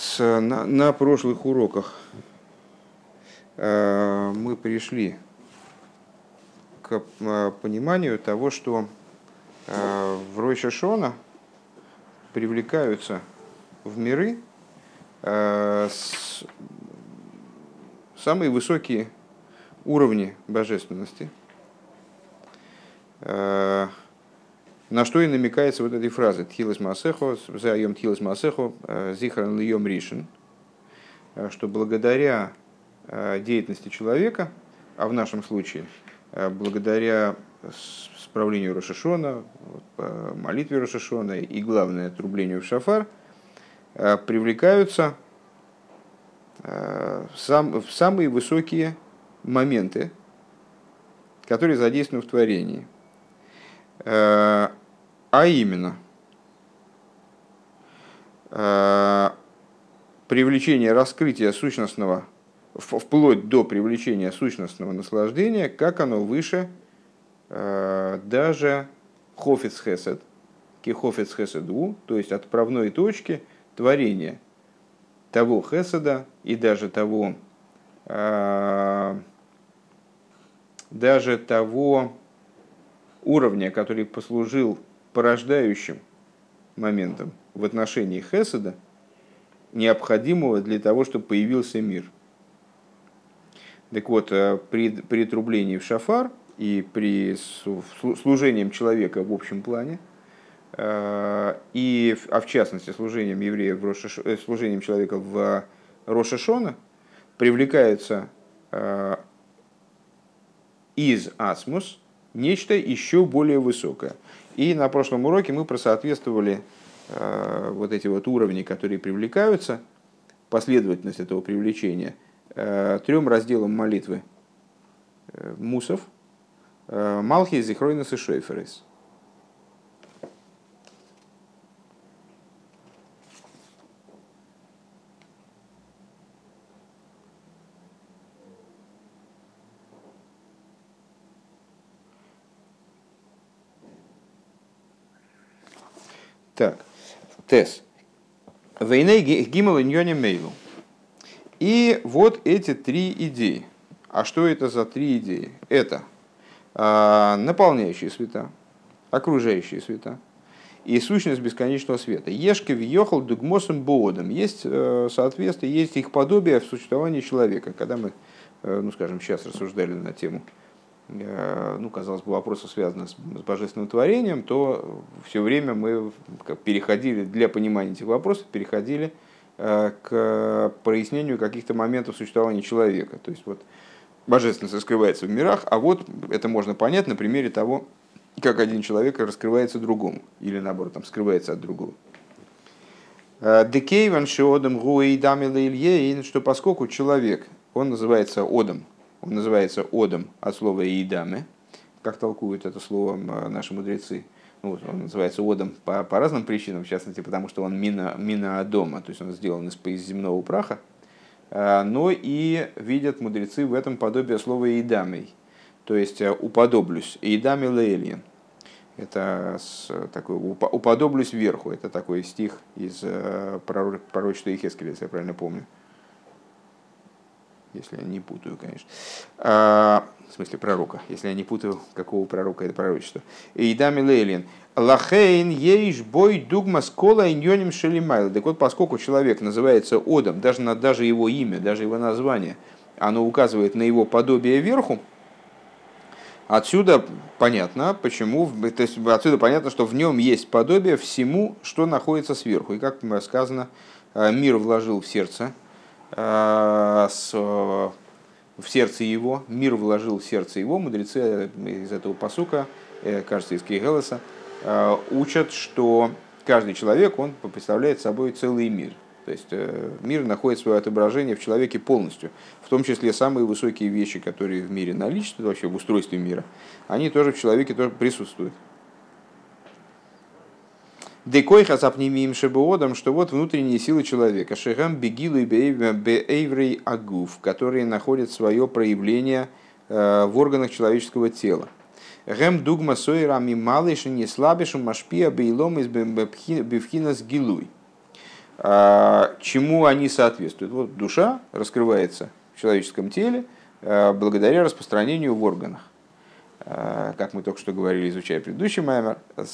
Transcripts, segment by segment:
С, на, на прошлых уроках э, мы пришли к э, пониманию того, что э, в Ройша Шона привлекаются в миры э, с, самые высокие уровни божественности, э, на что и намекается вот этой фразы «Тхилас Маасехо, заем Тхилас Маасехо, э, зихран льем ришен», э, что благодаря деятельности человека, а в нашем случае благодаря справлению Рошашона, молитве Рошашона и, главное, трублению в шафар, привлекаются в самые высокие моменты, которые задействованы в творении. Э, а именно, э, привлечение раскрытия сущностного, вплоть до привлечения сущностного наслаждения, как оно выше э, даже хофиц хесед, кихофиц хеседу, то есть отправной точки творения того хеседа и даже того даже того уровня, который послужил порождающим моментом в отношении Хеседа, необходимого для того, чтобы появился мир. Так вот, э, при, при трублении в шафар и при служении человека в общем плане, э, и, а в частности служением евреев в Роша, э, служением человека в Рошашона, привлекается из асмус нечто еще более высокое. И на прошлом уроке мы просоответствовали э, вот эти вот уровни, которые привлекаются, последовательность этого привлечения, э, трем разделам молитвы э, мусов, Малхи, Зихройнес и Шойферес – Так, Тес. Войны гимал иньоне мейлу. И вот эти три идеи. А что это за три идеи? Это а, наполняющие света, окружающие света и сущность бесконечного света. Ешки въехал дугмосом боодом. Есть э, соответствие, есть их подобие в существовании человека. Когда мы, э, ну скажем, сейчас рассуждали на тему Э, ну, казалось бы, вопросы связаны с, божественным творением, то все время мы переходили, для понимания этих вопросов, переходили э, к прояснению каких-то моментов существования человека. То есть вот божественность раскрывается в мирах, а вот это можно понять на примере того, как один человек раскрывается другому, или наоборот, там, скрывается от другого. Э, Декейван шиодам гуэйдам что поскольку человек, он называется одом, он называется одом от слова «иидаме», как толкуют это слово наши мудрецы. Ну, он называется одом по, по разным причинам, в частности, потому что он мина, мина дома, то есть он сделан из, из земного праха. А, но и видят мудрецы в этом подобие слова «иидамей», то есть э, «уподоблюсь», «иидаме лейлин». Это такой «уподоблюсь вверху», это такой стих из э, пророчества Ихескеля, если я правильно помню если я не путаю, конечно. А, в смысле пророка, если я не путаю, какого пророка это пророчество. Идами Лейлин. Лахейн ейш бой дугма скола иньоним шелимайл. Так вот, поскольку человек называется Одом, даже, на, даже его имя, даже его название, оно указывает на его подобие верху, Отсюда понятно, почему, то есть отсюда понятно, что в нем есть подобие всему, что находится сверху. И как сказано, мир вложил в сердце Э, с, в сердце его, мир вложил в сердце его, мудрецы из этого посука, э, кажется, из Кейгелеса, э, учат, что каждый человек, он представляет собой целый мир. То есть мир находит свое отображение в человеке полностью, в том числе самые высокие вещи, которые в мире наличны, вообще в устройстве мира, они тоже в человеке тоже присутствуют. Декойха запнимим шебуодом, что вот внутренние силы человека, шехам бегилу и беэйврей агуф, которые находят свое проявление э, в органах человеческого тела. Гем дугма сойрами малыш не слабишу машпия бейлом из бевхинас гилуй. чему они соответствуют? Вот душа раскрывается в человеческом теле благодаря распространению в органах. Как мы только что говорили, изучая предыдущий маймер, в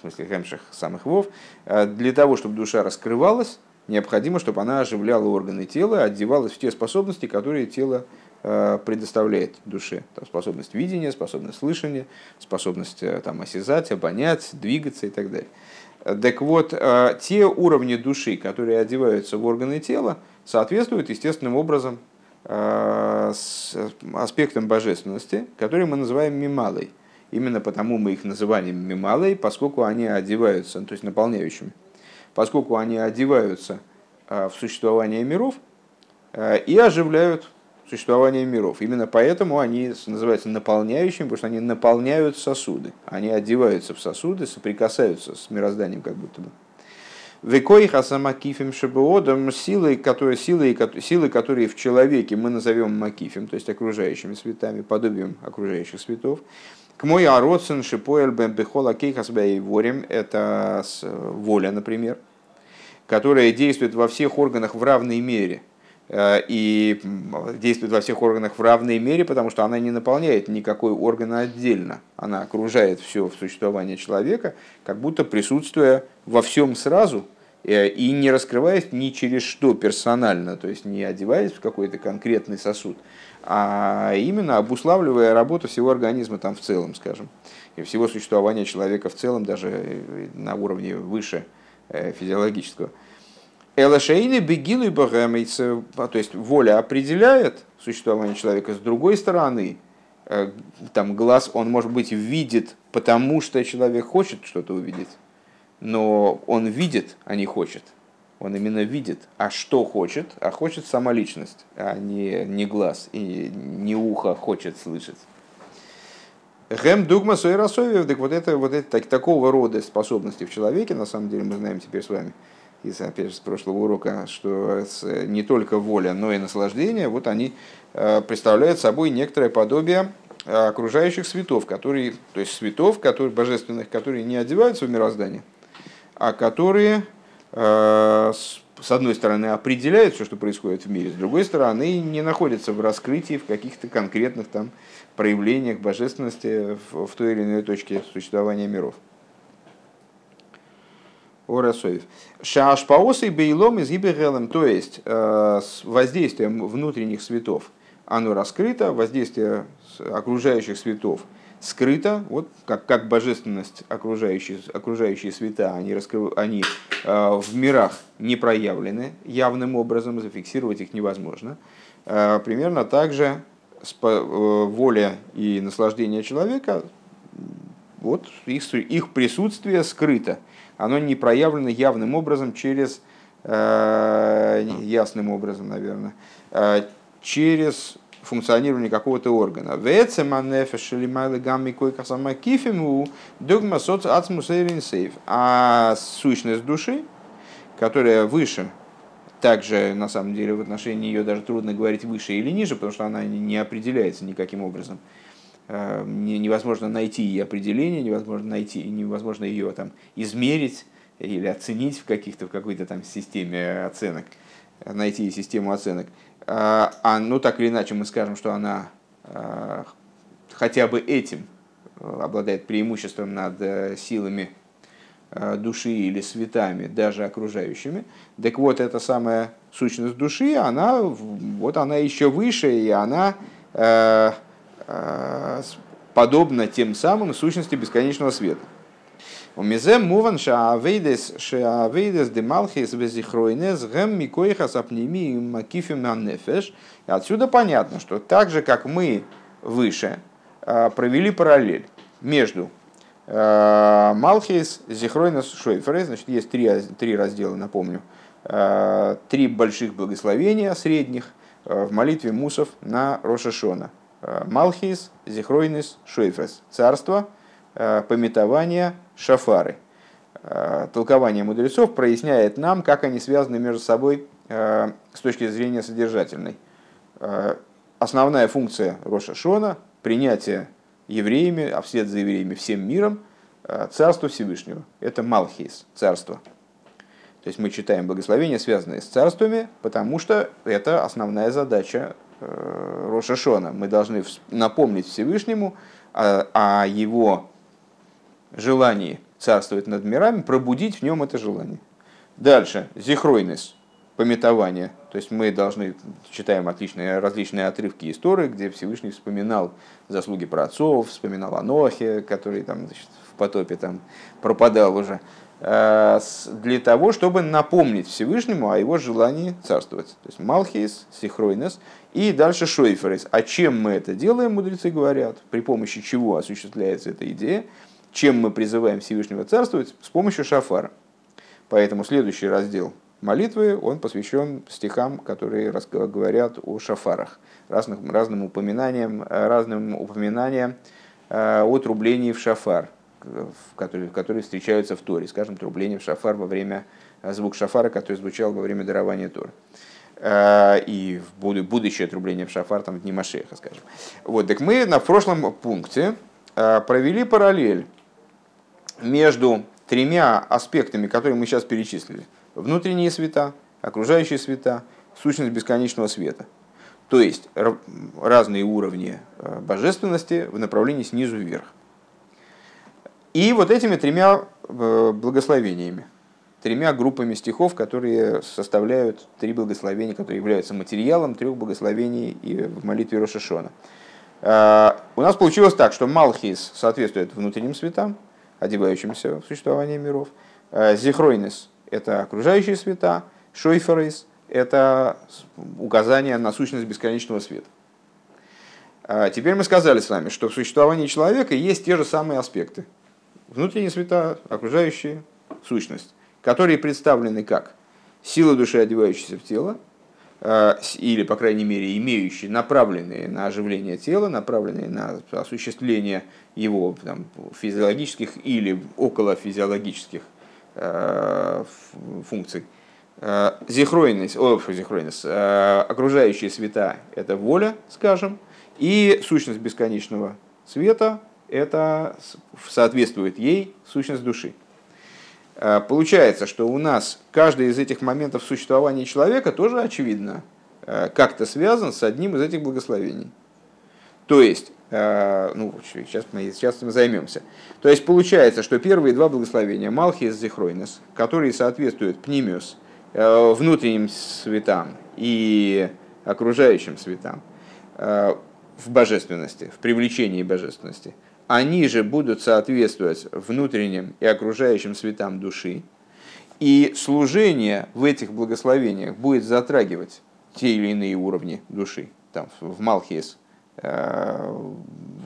смысле хемших самых вов, для того, чтобы душа раскрывалась, необходимо, чтобы она оживляла органы тела, одевалась в те способности, которые тело э, предоставляет душе. Там, способность видения, способность слышания, способность э, там, осязать, обонять, двигаться и так далее. Так вот, э, те уровни души, которые одеваются в органы тела, соответствуют естественным образом с аспектом божественности, который мы называем мималой. Именно потому мы их называем мималой, поскольку они одеваются, то есть наполняющими поскольку они одеваются а, в существование миров и оживляют существование миров. Именно поэтому они называются наполняющими, потому что они наполняют сосуды. Они одеваются в сосуды, соприкасаются с мирозданием как будто бы. Векоих асамакифим шабуодом силы, которые, силы, силы, которые в человеке мы назовем макифим, то есть окружающими светами, подобием окружающих светов. К мой ароцин шипоэль бэмбехола кейхас ворим, это воля, например, которая действует во всех органах в равной мере. Э, и действует во всех органах в равной мере, потому что она не наполняет никакой орган отдельно. Она окружает все в существовании человека, как будто присутствуя во всем сразу э, и не раскрываясь ни через что персонально, то есть не одеваясь в какой-то конкретный сосуд, а именно обуславливая работу всего организма там в целом, скажем, и всего существования человека в целом, даже на уровне выше э, физиологического. Элашейны бегилу и богамейцы, то есть воля определяет существование человека, с другой стороны, э, там глаз, он, может быть, видит, потому что человек хочет что-то увидеть, но он видит, а не хочет – он именно видит, а что хочет, а хочет сама личность, а не, не глаз и не ухо хочет слышать. Гэм дугма сойрасовев, так вот это вот это так, такого рода способности в человеке, на самом деле мы знаем теперь с вами из опять же с прошлого урока, что не только воля, но и наслаждение, вот они э, представляют собой некоторое подобие окружающих светов, которые, то есть светов, которые, божественных, которые не одеваются в мироздание, а которые Э, с одной стороны, определяют все, что происходит в мире, с другой стороны, не находятся в раскрытии, в каких-то конкретных там проявлениях божественности в той или иной точке существования миров. Орасоев. Шашпаосы бейлом из гибергелем, то есть э, с воздействием внутренних светов, оно раскрыто, воздействие окружающих светов – скрыто, вот как, как божественность окружающие, окружающие света, они, раскрыв, они э, в мирах не проявлены явным образом, зафиксировать их невозможно. Э, примерно так же воля и наслаждение человека, вот их, их присутствие скрыто, оно не проявлено явным образом через, э, ясным образом, наверное, э, через функционирования какого-то органа. А сущность души, которая выше, также на самом деле в отношении ее даже трудно говорить выше или ниже, потому что она не определяется никаким образом. Э, невозможно найти ее определение, невозможно найти, невозможно ее там измерить или оценить в каких-то в какой-то там системе оценок, найти систему оценок. А, а, ну так или иначе мы скажем, что она а, хотя бы этим э, обладает преимуществом над э, силами э, души или светами, даже окружающими. Так вот, эта самая сущность души, она, вот она еще выше, и она э, э, подобна тем самым сущности бесконечного света. У мизем муван шаавейдес шаавейдес демалхис безихройнес гэм микоихас апними макифим нефеш. Отсюда понятно, что так же, как мы выше а, провели параллель между а, Малхис, Зихройнес, Шойферес, значит, есть три, три раздела, напомню, три больших благословения средних в молитве мусов на Рошашона. Малхис, Зихройнес, Шойферес, царство, пометование, шафары. Э, толкование мудрецов проясняет нам, как они связаны между собой э, с точки зрения содержательной. Э, основная функция Роша Шона – принятие евреями, а вслед за евреями всем миром, Царство Всевышнего. Это Малхис, царство. То есть мы читаем благословения, связанные с царствами, потому что это основная задача э, Роша Шона. Мы должны напомнить Всевышнему о, о его желании царствовать над мирами, пробудить в нем это желание. Дальше, зихройнес, пометование. То есть мы должны, читаем отличные, различные отрывки истории, где Всевышний вспоминал заслуги праотцов, вспоминал о Нохе, который там, значит, в потопе там пропадал уже. Э, для того, чтобы напомнить Всевышнему о его желании царствовать. То есть Малхис, Сихройнес и дальше Шойферес. А чем мы это делаем, мудрецы говорят, при помощи чего осуществляется эта идея, чем мы призываем Всевышнего царствовать, с помощью шафара. Поэтому следующий раздел молитвы, он посвящен стихам, которые говорят о шафарах, разным, разным упоминаниям, разным упоминаниям э, о трублении в шафар – которые, которые встречаются в Торе, скажем, трубление в шафар во время, э, звук шафара, который звучал во время дарования Торы. Э, и в будущее трубление в шафар, там, в дни Машеха, скажем. Вот, так мы на прошлом пункте э, провели параллель между тремя аспектами, которые мы сейчас перечислили. Внутренние света, окружающие света, сущность бесконечного света. То есть разные уровни божественности в направлении снизу вверх. И вот этими тремя э, благословениями, тремя группами стихов, которые составляют три благословения, которые являются материалом трех благословений и в молитве Рошашона. Э, у нас получилось так, что Малхис соответствует внутренним светам, одевающимся в существование миров. Э, Зихройнес – это окружающие света. Шойферейс – это указание на сущность бесконечного света. Теперь мы сказали с вами, что в существовании человека есть те же самые аспекты – внутренние света, окружающие сущность, которые представлены как сила души, одевающаяся в тело, э, или, по крайней мере, имеющие, направленные на оживление тела, направленные на осуществление его там, физиологических или околофизиологических э, функций. Э, зихройность, о, зихройность, окружающие света – это воля, скажем, и сущность бесконечного света это соответствует ей сущность души. А, получается, что у нас каждый из этих моментов существования человека тоже, очевидно, а, как-то связан с одним из этих благословений. То есть, а, ну, сейчас мы, сейчас мы займемся. То есть, получается, что первые два благословения, Малхис Зихройнес, которые соответствуют Пнимиус, внутренним светам и окружающим светам, в божественности, в привлечении божественности – они же будут соответствовать внутренним и окружающим светам души. И служение в этих благословениях будет затрагивать те или иные уровни души. Там в Малхис э,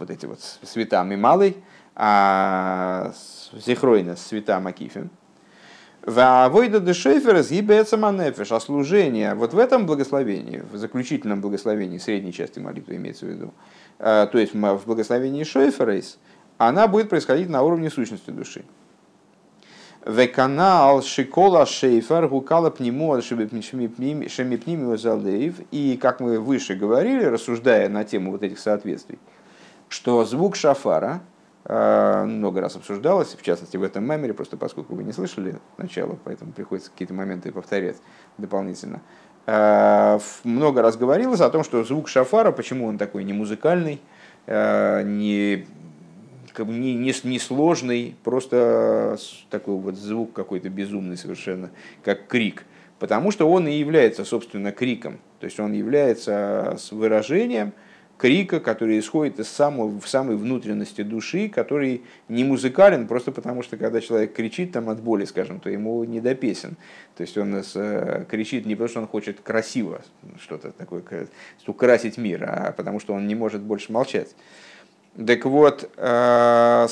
вот эти вот света малый, а Зихройна света Макифим. Войда де Шейфер сгибается а служение вот в этом благословении, в заключительном благословении, средней части молитвы имеется в виду, то есть в благословении Шойферейс, она будет происходить на уровне сущности души. Веканал шикола шейфер гукала пнему шемипними залеев. И как мы выше говорили, рассуждая на тему вот этих соответствий, что звук шафара, э, много раз обсуждалось, в частности в этом мемере, просто поскольку вы не слышали начало, поэтому приходится какие-то моменты повторять дополнительно. Э, много раз говорилось о том, что звук шафара, почему он такой не музыкальный, э, не, не, не, не сложный, просто такой вот звук какой-то безумный совершенно, как крик. Потому что он и является, собственно, криком. То есть он является выражением крика, который исходит из самого, в самой внутренности души, который не музыкален, просто потому что когда человек кричит там от боли, скажем, то ему не до песен. То есть он э, кричит не потому, что он хочет красиво что-то такое, украсить мир, а потому что он не может больше молчать. Так вот, э,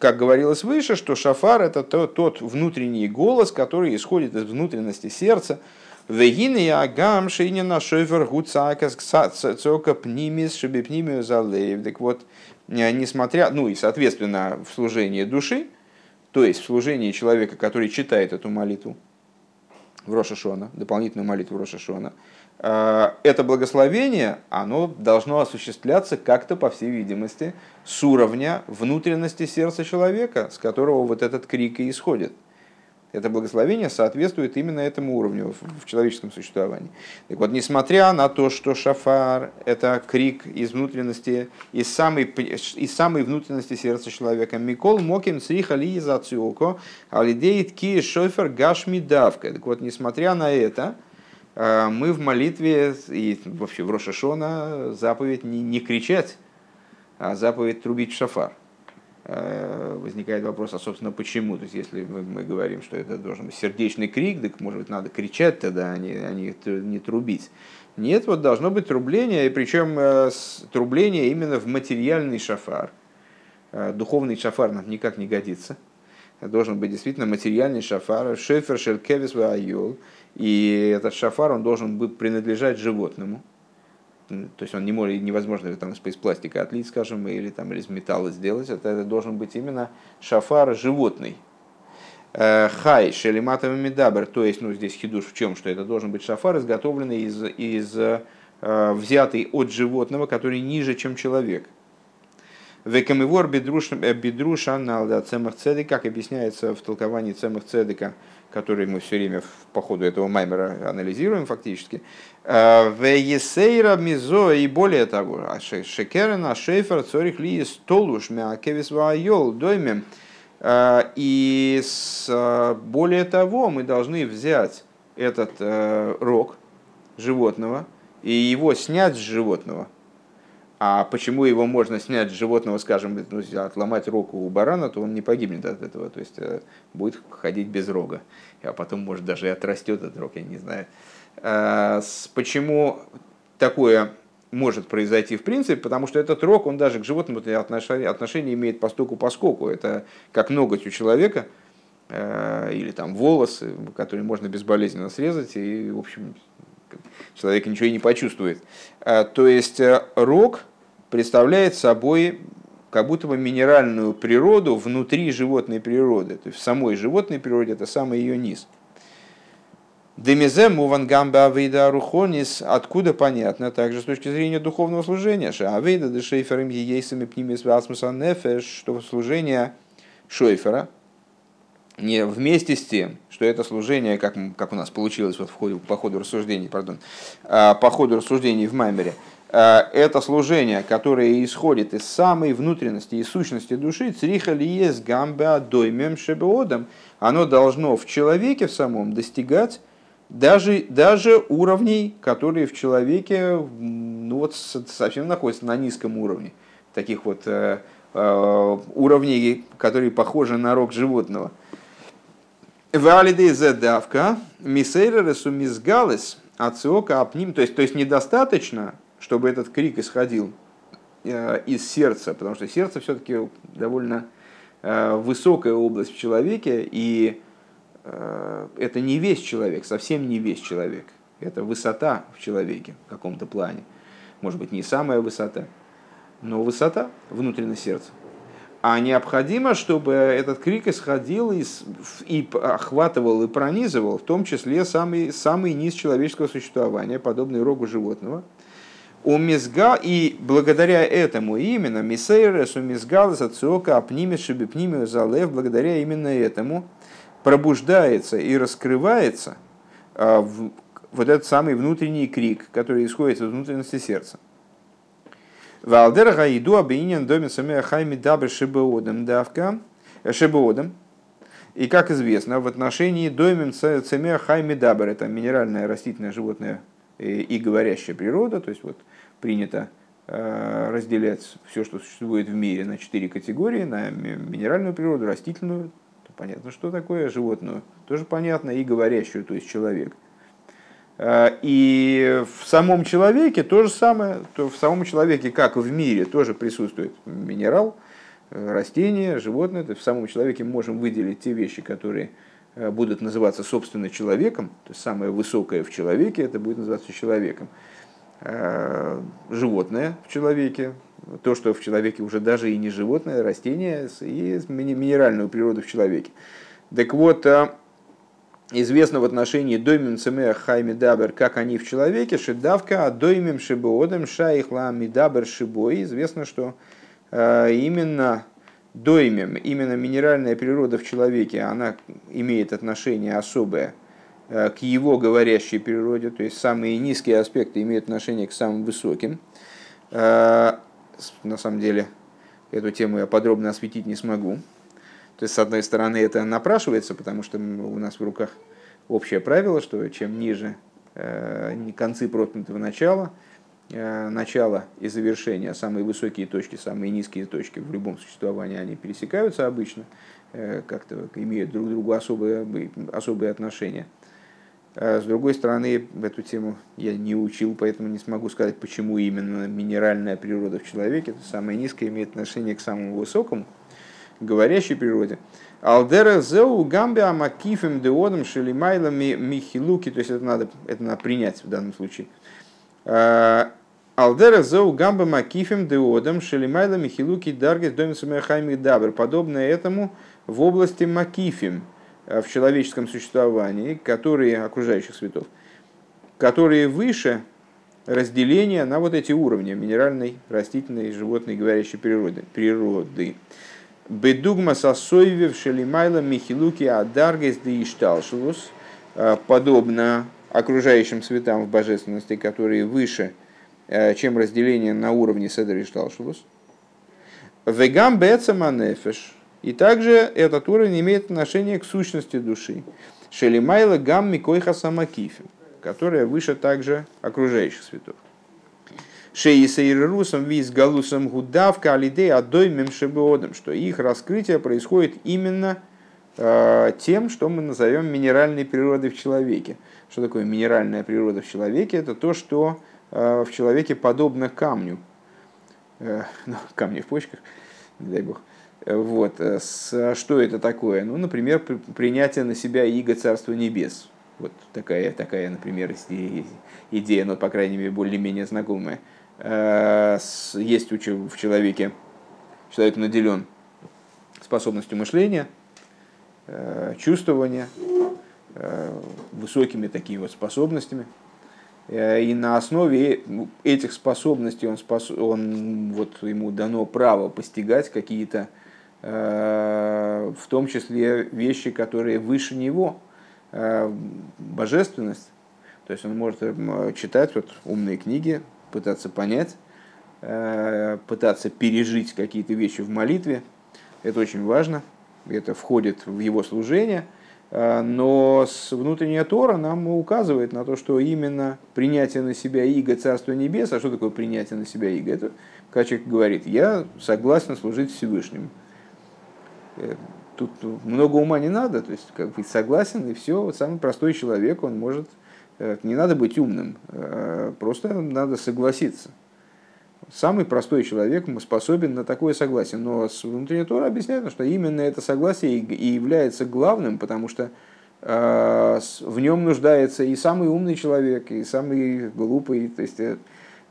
как говорилось выше, что шафар это тот внутренний голос, который исходит из внутренности сердца, Вегины агам шейнина шойфер гуцакас цока пнимис шебепнимию залеев. Так вот, э, несмотря, ну и соответственно в служении души, то есть в служении человека, который читает эту молитву в Рошашона, дополнительную молитву Рошашона, э, это благословение, оно должно осуществляться как-то, по всей видимости, с уровня внутренности сердца человека, с которого вот этот крик и исходит. Это благословение соответствует именно этому уровню в, человеческом существовании. Так вот, несмотря на то, что шафар – это крик из внутренности, из самой, из самой внутренности сердца человека, Микол Моким Цриха Ли Зациоко, Алидеит Ки Шофер Гашми Давка. Так вот, несмотря на это, э, мы в молитве и вообще в Рошашона заповедь не, не кричать, а заповедь трубить в шафар. Э, возникает вопрос, а собственно почему? То есть если мы, говорим, что это должен быть сердечный крик, так может быть надо кричать тогда, а не, а не трубить. Нет, вот должно быть трубление, и причем э, трубление именно в материальный шафар. Э, духовный шафар нам никак не годится. Должен быть действительно материальный шафар, шефер шелькевис айол, и этот шафар он должен быть принадлежать животному то есть он не может, невозможно там, из пластика отлить, скажем, или, там, или из металла сделать, это, это должен быть именно шафар животный. Э, хай, шелематовый медабр, то есть, ну, здесь хидуш в чем, что это должен быть шафар, изготовленный из, из э, взятый от животного, который ниже, чем человек. Векамивор бедруша на цемах цедека, как объясняется в толковании цемах цедека, который мы все время по ходу этого маймера анализируем фактически. Э, в Есейра Мизо и более того, а Шекерена Шейфер Цорих Ли Столуш Мякевис Вайол Доймем. Э, и с, э, более того, мы должны взять этот рог животного и его снять с животного – а почему его можно снять с животного, скажем, ну, отломать руку у барана, то он не погибнет от этого, то есть э, будет ходить без рога. А потом, может, даже и отрастет этот рог, я не знаю. А, почему такое может произойти в принципе, потому что этот рог, он даже к животному отношение, имеет постоку поскольку. Это как ноготь у человека, э, или там волосы, которые можно безболезненно срезать, и, в общем, человек ничего и не почувствует. А, то есть э, рог представляет собой как будто бы минеральную природу внутри животной природы. То есть в самой животной природе это самый ее низ. Демизе мувангамба авейда рухонис, откуда понятно, также с точки зрения духовного служения, что авейда де шейфером ейсами пнимис васмуса нефеш, что служение шойфера, не вместе с тем, что это служение, как, как у нас получилось вот в ходе, по ходу рассуждений, пардон, а, по ходу рассуждений в Маймере, это служение, которое исходит из самой внутренности и сущности души, цриха лиес гамбе доймем шебеодом, оно должно в человеке в самом достигать даже, даже уровней, которые в человеке ну вот, совсем находятся на низком уровне. Таких вот э, э, уровней, которые похожи на рог животного. Валиды задавка, мисейра ресумизгалес, ациока апним, то есть, то есть недостаточно чтобы этот крик исходил э, из сердца, потому что сердце все-таки довольно э, высокая область в человеке, и э, это не весь человек, совсем не весь человек. Это высота в человеке в каком-то плане. Может быть, не самая высота, но высота внутреннего сердца. А необходимо, чтобы этот крик исходил из, и охватывал и пронизывал, в том числе самый, самый низ человеческого существования, подобный рогу животного – у Мизга, и благодаря этому именно Мисейрес у Мизгала Зациока Апниме Шибипниме Залев, благодаря именно этому пробуждается и раскрывается а, вот этот самый внутренний крик, который исходит из внутренности сердца. Валдер Гаиду Абинин доме Хайми Дабр Шибеодом Давка Шибеодом. И как известно, в отношении домен Цемея Хайми Дабр, это минеральное растительное животное и говорящая природа, то есть вот принято э, разделять все, что существует в мире, на четыре категории, на минеральную природу, растительную, понятно, что такое, животную, тоже понятно, и говорящую, то есть человек. Э, и в самом человеке то же самое, то в самом человеке, как в мире, тоже присутствует минерал, э, растение, животное. То в самом человеке можем выделить те вещи, которые будут называться собственно человеком, то есть самое высокое в человеке, это будет называться человеком. Э, животное в человеке, то, что в человеке уже даже и не животное, а растение, и минеральную природу в человеке. Так вот, э, известно в отношении доймим цемея хайми дабер, как они в человеке, шедавка, а доймим шибоодем шайхла мидабер шибой. Известно, что э, именно доймем, именно минеральная природа в человеке, она имеет отношение особое э, к его говорящей природе, то есть самые низкие аспекты имеют отношение к самым высоким. Э, на самом деле, эту тему я подробно осветить не смогу. То есть, с одной стороны, это напрашивается, потому что у нас в руках общее правило, что чем ниже э, концы проткнутого начала, начало и завершение, самые высокие точки, самые низкие точки в любом существовании, они пересекаются обычно, э, как-то имеют друг к другу особые, особые отношения. А с другой стороны, эту тему я не учил, поэтому не смогу сказать, почему именно минеральная природа в человеке, это самое низкое, имеет отношение к самому высокому, говорящей природе. Алдера зеу гамби амакифем деодом шелимайлами михилуки, то есть это надо, это надо принять в данном случае. Алдера зоу гамба макифим деодам шелимайла михилуки даргес домисами хайми дабр. Подобное этому в области макифим, э, в человеческом существовании, которые, окружающих светов, которые выше разделения на вот эти уровни минеральной, растительной, животной, говорящей природы. природы. Бедугма сосойвев шелимайла михилуки адаргес де ишталшилус, э, подобно окружающим светам в божественности, которые выше Э, чем разделение на уровне Седер и Шталшулус. Вегам Бецаманефеш. И также этот уровень имеет отношение к сущности души. Шелимайла гам микойха самакифи, которая выше также окружающих светов. Шеисейрусом виз галусом гудавка алидей адоймем шебеодом, что их раскрытие происходит именно тем, что мы назовем минеральной природой в человеке. Что такое минеральная природа в человеке? Это то, что Э, в человеке подобно камню. Э, ну, камни в почках, не дай бог. Э, вот. Что это такое? Ну, например, принятие на себя иго Царства Небес. Вот такая, такая, например, идея, но, по крайней мере, более-менее знакомая. Есть в человеке, человек наделен способностью мышления, чувствования, высокими такими вот способностями – Э, и на основе этих способностей он, спос... он вот ему дано право постигать какие-то, э, в том числе вещи, которые выше него, э, божественность. То есть он может читать вот умные книги, пытаться понять, пытаться пережить какие-то вещи в молитве. Это очень важно. Это входит в его служение – Э, но внутренняя Тора нам указывает на то, что именно принятие на себя иго Царства Небес, а что такое принятие на себя иго? Это когда человек говорит, я согласен служить Всевышнему. Э, тут много ума не надо, то есть как быть согласен, и все, вот самый простой человек, он может, э, не надо быть умным, просто надо согласиться. Самый простой человек способен на такое согласие. Но с внутренней Тора объясняет, что именно это согласие и является главным, потому что э, в нем нуждается и самый умный человек, и самый глупый. То есть э,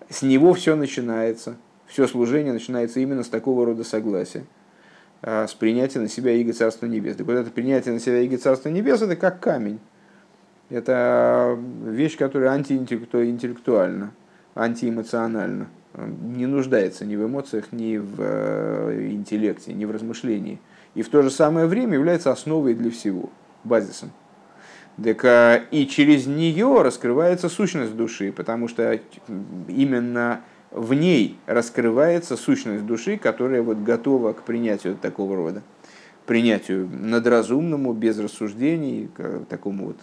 с него все начинается. Все служение начинается именно с такого рода согласия. Э, с принятия на себя Иго Царства Небес. Так вот это принятие на себя Иго Царства Небес, это как камень. Это вещь, которая антиинтеллектуальна, антиэмоциональна не нуждается ни в эмоциях, ни в э, интеллекте, ни в размышлении. И в то же самое время является основой для всего, базисом. Так, э, и через нее раскрывается сущность души, потому что именно в ней раскрывается сущность души, которая вот готова к принятию такого рода, принятию надразумному, без рассуждений, к такому вот,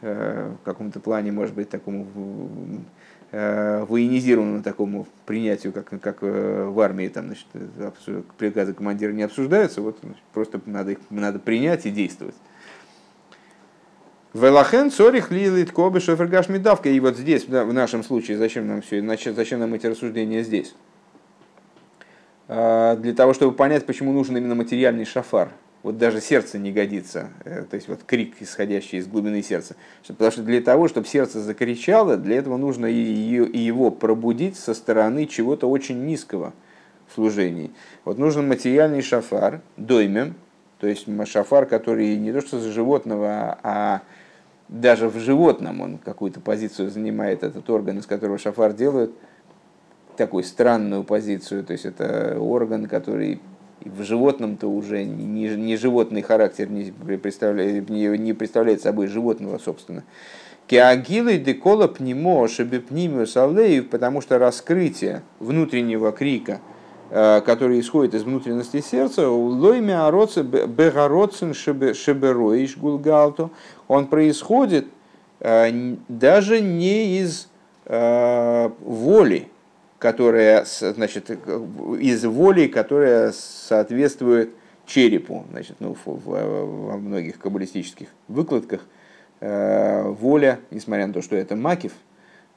э, в каком-то плане, может быть, такому Э, военизированному такому принятию, как, как э, в армии, там, значит, приказы командира не обсуждаются, вот значит, просто надо их надо принять и действовать. Велахен цорих лилит кобы шофергаш медавка. И вот здесь, в нашем случае, зачем нам все, зачем нам эти рассуждения здесь? А, для того, чтобы понять, почему нужен именно материальный шафар вот даже сердце не годится, э, то есть вот крик, исходящий из глубины сердца. Потому что для того, чтобы сердце закричало, для этого нужно и его пробудить со стороны чего-то очень низкого в служении. Вот нужен материальный шафар, доймем, то есть шафар, который не то что за животного, а даже в животном он какую-то позицию занимает, этот орган, из которого шафар делают, такую странную позицию, то есть это орган, который в животном-то уже не, не животный характер не представляет, не, не представляет собой животного, собственно. Кеагилы декола пнимо шебепнимиус алеев, потому что раскрытие внутреннего крика, э, который исходит из внутренности сердца, лойми ароце бегароцин шебероиш гулгалту, он происходит э, даже не из э, воли, которая, значит, из воли, которая соответствует черепу. Значит, ну, во многих каббалистических выкладках – Э, воля, несмотря на то, что это макив,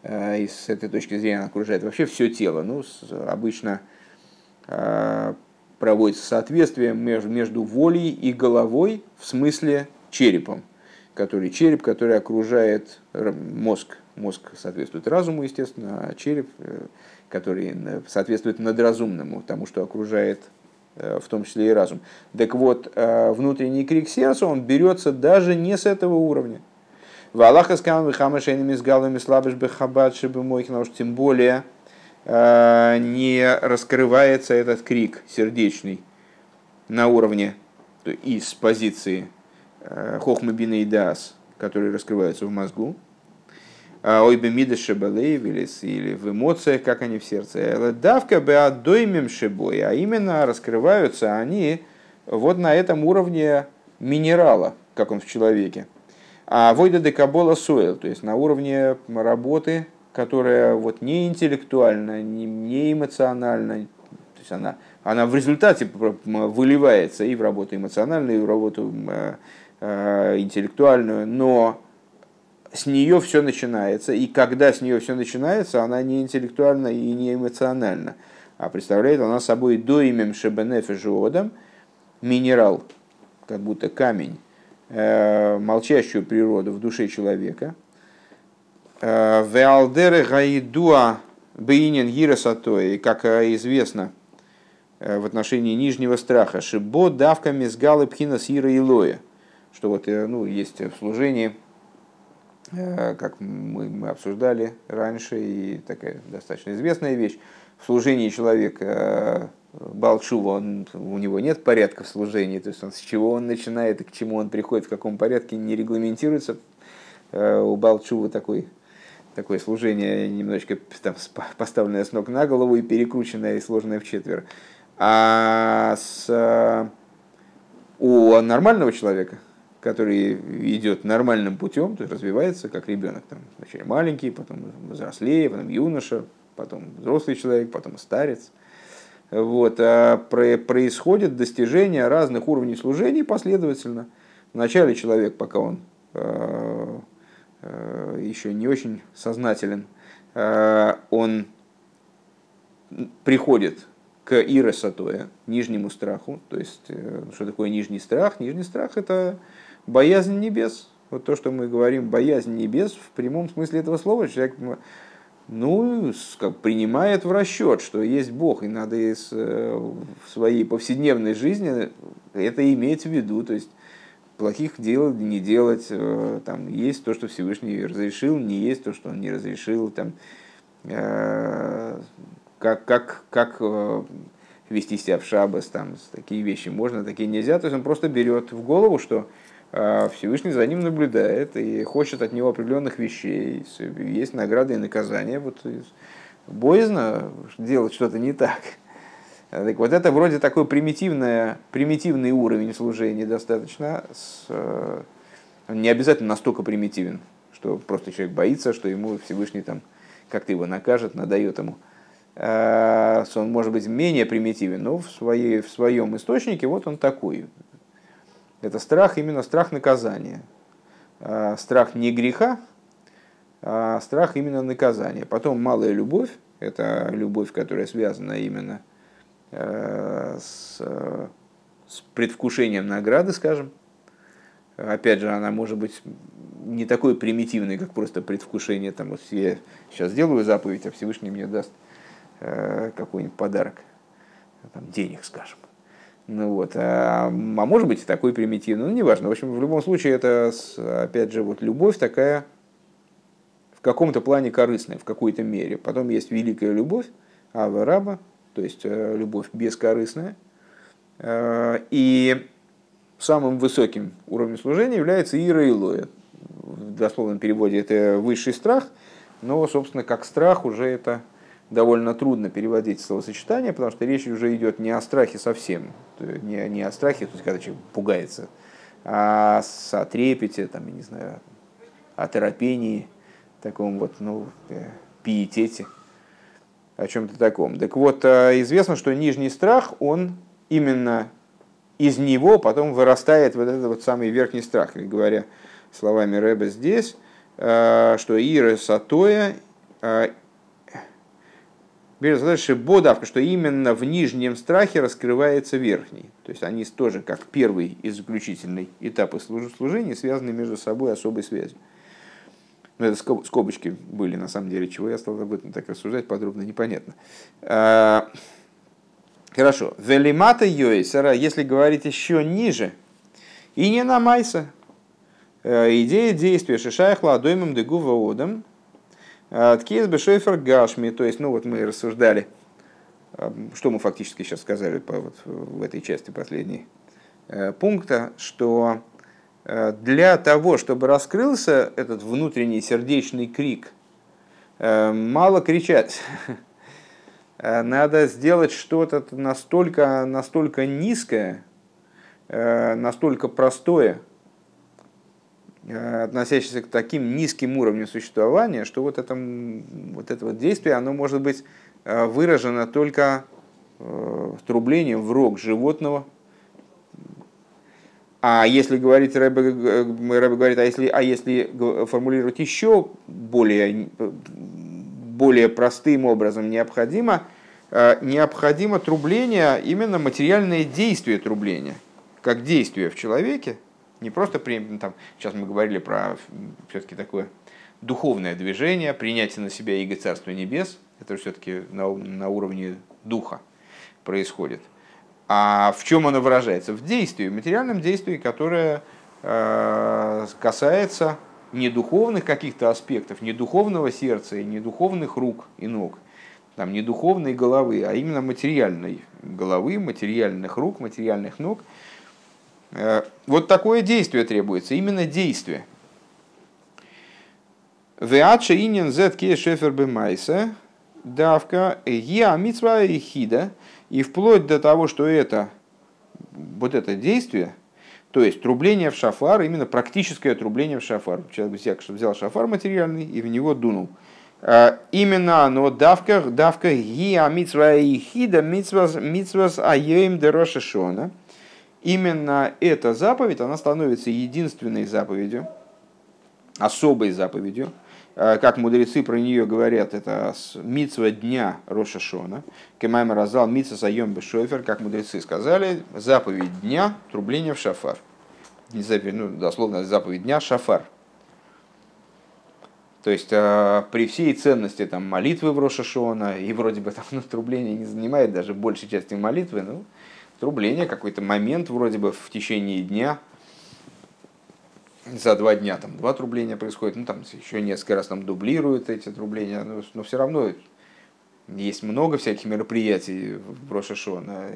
э, и с этой точки зрения она окружает вообще все тело. Ну, обычно э, проводится соответствие между волей и головой в смысле черепом, который череп, который окружает мозг. Мозг соответствует разуму, естественно, а череп, который соответствует надразумному, тому, что окружает в том числе и разум. Так вот, внутренний крик сердца, он берется даже не с этого уровня. В Аллаха скам вихамашейными с галами слабыш бехабад шибы мойхина, уж тем более э, не раскрывается этот крик сердечный на уровне из позиции э, хохмы бина и дас, которые раскрываются в мозгу, а ой бы мида или в эмоциях, как они в сердце. Давка бы отдоймем шибой, а именно раскрываются они вот на этом уровне минерала, как он в человеке. А войда декабола суэл, то есть на уровне работы, которая вот не интеллектуально, не, не эмоционально, то есть она, она в результате выливается и в работу эмоциональную, и в работу э, э, интеллектуальную, но с нее все начинается, и когда с нее все начинается, она не интеллектуальна и не эмоциональна, а представляет она собой доимем шебенефе живодом, минерал, как будто камень, Э, молчащую природу в душе человека. Э, Веалдеры гаидуа бейнин гирасатой, как э, известно в отношении нижнего страха, шибо давками с галы пхина сира и лоя, что вот ну, есть в служении, как мы, мы обсуждали раньше, и такая достаточно известная вещь, в служении человек Балчува, он, у него нет порядка в служении, то есть он, с чего он начинает и к чему он приходит, в каком порядке не регламентируется. Э, у Балчува такой, такое служение немножечко там, поставленное с ног на голову и перекрученное и сложное в четверо. А с, э, у нормального человека, который идет нормальным путем, то есть развивается как ребенок, там, вначале маленький, потом взрослее, потом юноша, потом взрослый человек, потом старец – вот, а происходит достижение разных уровней служения последовательно. Вначале человек, пока он э, э, еще не очень сознателен, э, он приходит к иросатоя, нижнему страху. То есть, что такое нижний страх? Нижний страх – это боязнь небес. Вот то, что мы говорим, боязнь небес, в прямом смысле этого слова, человек ну, как, принимает в расчет, что есть Бог, и надо из, э, в своей повседневной жизни это иметь в виду. То есть плохих дел не делать, э, там есть то, что Всевышний разрешил, не есть то, что он не разрешил, там, э, как, как, как вести себя в шабас, там, такие вещи можно, такие нельзя. То есть он просто берет в голову, что Всевышний за ним наблюдает и хочет от него определенных вещей. Есть награды и наказания. Вот боязно делать что-то не так. Так вот это вроде такой примитивный, примитивный уровень служения достаточно. С, э, не обязательно настолько примитивен, что просто человек боится, что ему Всевышний там как-то его накажет, надает ему. А, он может быть менее примитивен, но в, своей, в своем источнике вот он такой. Это страх, именно страх наказания. А, страх не греха, а страх именно наказания. Потом малая любовь, это любовь, которая связана именно э, с, с предвкушением награды, скажем. Опять же, она может быть не такой примитивной, как просто предвкушение. Там, вот я сейчас сделаю заповедь, а Всевышний мне даст э, какой-нибудь подарок, там, денег, скажем. Ну вот. А, а может быть и такой примитивный, ну неважно. В общем, в любом случае это, опять же, вот любовь такая в каком-то плане корыстная, в какой-то мере. Потом есть великая любовь, ава раба, то есть э, любовь бескорыстная, И самым высоким уровнем служения является Ира и Лоя. В дословном переводе это высший страх, но, собственно, как страх уже это довольно трудно переводить словосочетание, потому что речь уже идет не о страхе совсем, не, не о страхе, то есть когда человек пугается, а о трепете, там, я не знаю, о терапении, таком вот, ну, э, пиетете, о чем-то таком. Так вот, э, известно, что нижний страх, он именно из него потом вырастает вот этот вот самый верхний страх. Говоря словами Рэба здесь, э, что Ира Сатоя бодавка, что именно в нижнем страхе раскрывается верхний. То есть они тоже как первый и заключительный этапы служения связаны между собой особой связью. Но это скобочки были на самом деле, чего я стал об этом так рассуждать подробно, непонятно. А, хорошо. Велимата Йойсера, если говорить еще ниже, и не на Майса, э, идея действия Шишайхла Адоймом Дегува Одам, Ткиз Бешойфер Гашми, то есть, ну вот мы рассуждали, что мы фактически сейчас сказали по, вот, в этой части последней э, пункта, что э, для того, чтобы раскрылся этот внутренний сердечный крик, э, мало кричать. Надо сделать что-то настолько, настолько низкое, настолько простое, Э, относящийся к таким низким уровням существования, что вот это вот это вот действие, оно может быть э, выражено только э, трублением в рог животного. А если говорить, Рэбе, Рэбе говорит, а если, а если формулировать еще более, более простым образом, необходимо, необходимо трубление, именно материальное действие трубления, как действие в человеке, не просто, там, сейчас мы говорили про все-таки такое духовное движение, принятие на себя иго Царства Небес, это все-таки на, на уровне духа происходит. А в чем оно выражается? В действии, в материальном действии, которое э, касается не духовных каких-то аспектов, не духовного сердца и не духовных рук и ног, там, не духовной головы, а именно материальной головы, материальных рук, материальных ног – вот такое действие требуется, именно действие. Веача инин зет шефер бемайса, давка я митсва и хида, и вплоть до того, что это, вот это действие, то есть трубление в шафар, именно практическое трубление в шафар. Человек взял шафар материальный и в него дунул. Э, именно оно давка, давка гиа митсва и хида митсвас митсвас аем дероша шона – именно эта заповедь, она становится единственной заповедью, особой заповедью, э, как мудрецы про нее говорят, это митсва дня Роша Шона, Кемайма Разал митсва Сайом Бешофер, как мудрецы сказали, заповедь дня трубление в шафар. Ну, дословно заповедь дня шафар. То есть э, при всей ценности там, молитвы в Рошашона, и вроде бы там ну, трубление не занимает даже большей части молитвы, ну, трубление, какой-то момент вроде бы в течение дня, за два дня там два трубления происходит, ну там еще несколько раз там дублируют эти трубления, но, но все равно есть много всяких мероприятий в Рошашона,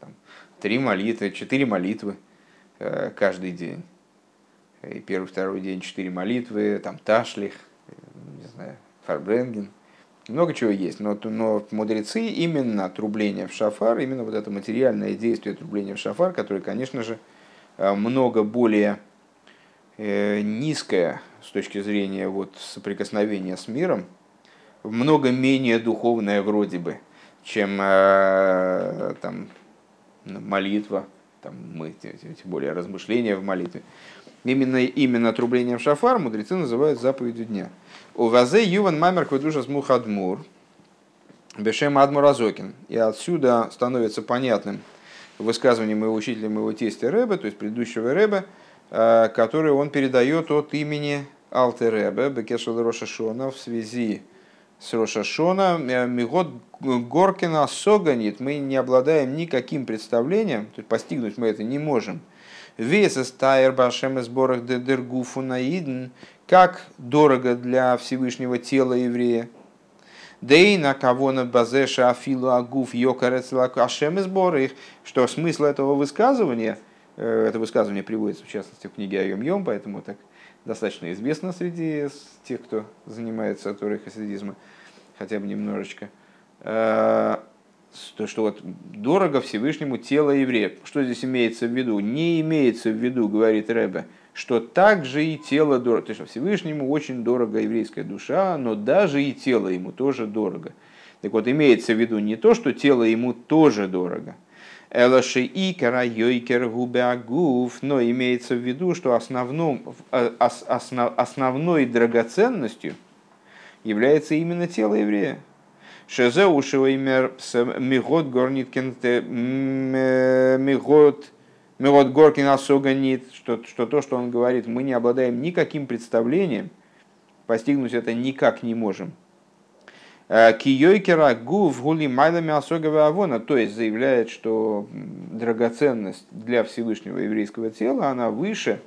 там, три молитвы, четыре молитвы э, каждый день. И первый, второй день четыре молитвы, там Ташлих, э, не знаю, Фарбренген – много чего есть, но, но мудрецы именно трубление в шафар, именно вот это материальное действие трубления в шафар, которое, конечно же, э, много более э, низкое с точки зрения вот соприкосновения с миром, много менее духовное вроде бы, чем э, там, молитва, там, мы, тем более размышления в молитве. Именно, именно трублением в шафар мудрецы называют заповедью дня – у вазе юван мамер кведуша смухадмур, бешем адмур азокин. И отсюда становится понятным высказывание моего учителя, моего тестя Рэбе, то есть предыдущего Рэбе, э, который он передает от имени Алте Рэбе, Бекешел Рошашона, в связи с Рошашона, э, Мигот Горкина Соганит, мы не обладаем никаким представлением, то есть постигнуть мы это не можем. Весес Тайр Башем сборах Дедергуфу Наидн, как дорого для Всевышнего тела еврея. Дейна кого на базеша афилу агуф йокарецлак ашем сбор их, что смысл этого высказывания, э, это высказывание приводится в частности в книге Айом Йом, поэтому так достаточно известно среди тех, кто занимается Торой хасидизма, хотя бы немножечко, э, то, что вот дорого Всевышнему тело еврея. Что здесь имеется в виду? Не имеется в виду, говорит Рэбе, что также и тело дорого. То есть Всевышнему очень дорого еврейская душа, но даже и тело ему тоже дорого. Так вот, имеется в виду не то, что тело ему тоже дорого, но имеется в виду, что основном, основ, основной драгоценностью является именно тело еврея. Шезе ушеваймер мигот горниткин мигот мигот горкин осоганит, что, что то, что он говорит, мы не обладаем никаким представлением, постигнуть это никак не можем – Э, Киойкера гув гули майлами осогова авона, то есть заявляет, что драгоценность для Всевышнего еврейского тела, она выше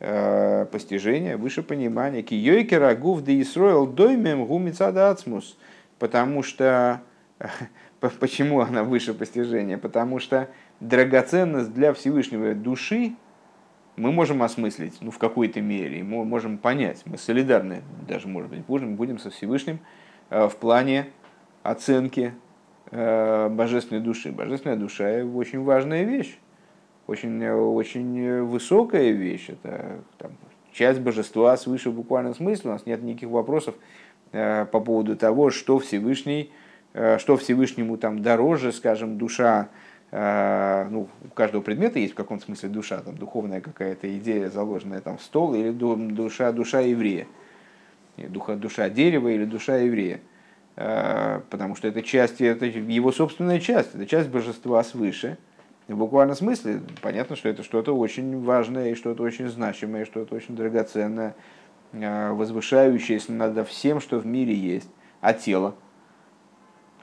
э, постижения, выше понимания. Киойкера гув де Исроил доймем гумицада ацмус, потому что почему она выше постижения? Потому что драгоценность для Всевышнего души мы можем осмыслить, ну, в какой-то мере, мы можем понять, мы солидарны, даже, может быть, будем, будем со Всевышним, Э, в плане оценки э, божественной души. Божественная душа – очень важная вещь, очень, очень высокая вещь. Это там, часть божества свыше в буквальном смысле. У нас нет никаких вопросов э, по поводу того, что Всевышний, что Всевышнему там дороже, скажем, душа, ну, у каждого предмета есть в каком-то смысле душа, там, духовная какая-то идея, заложенная там в стол, или душа, душа еврея духа, душа дерева или душа еврея. А, потому что это часть, это его собственная часть, это часть божества свыше. В буквальном смысле понятно, что это что-то очень важное, и что-то очень значимое, и что-то очень драгоценное, а, возвышающееся над всем, что в мире есть. А тело?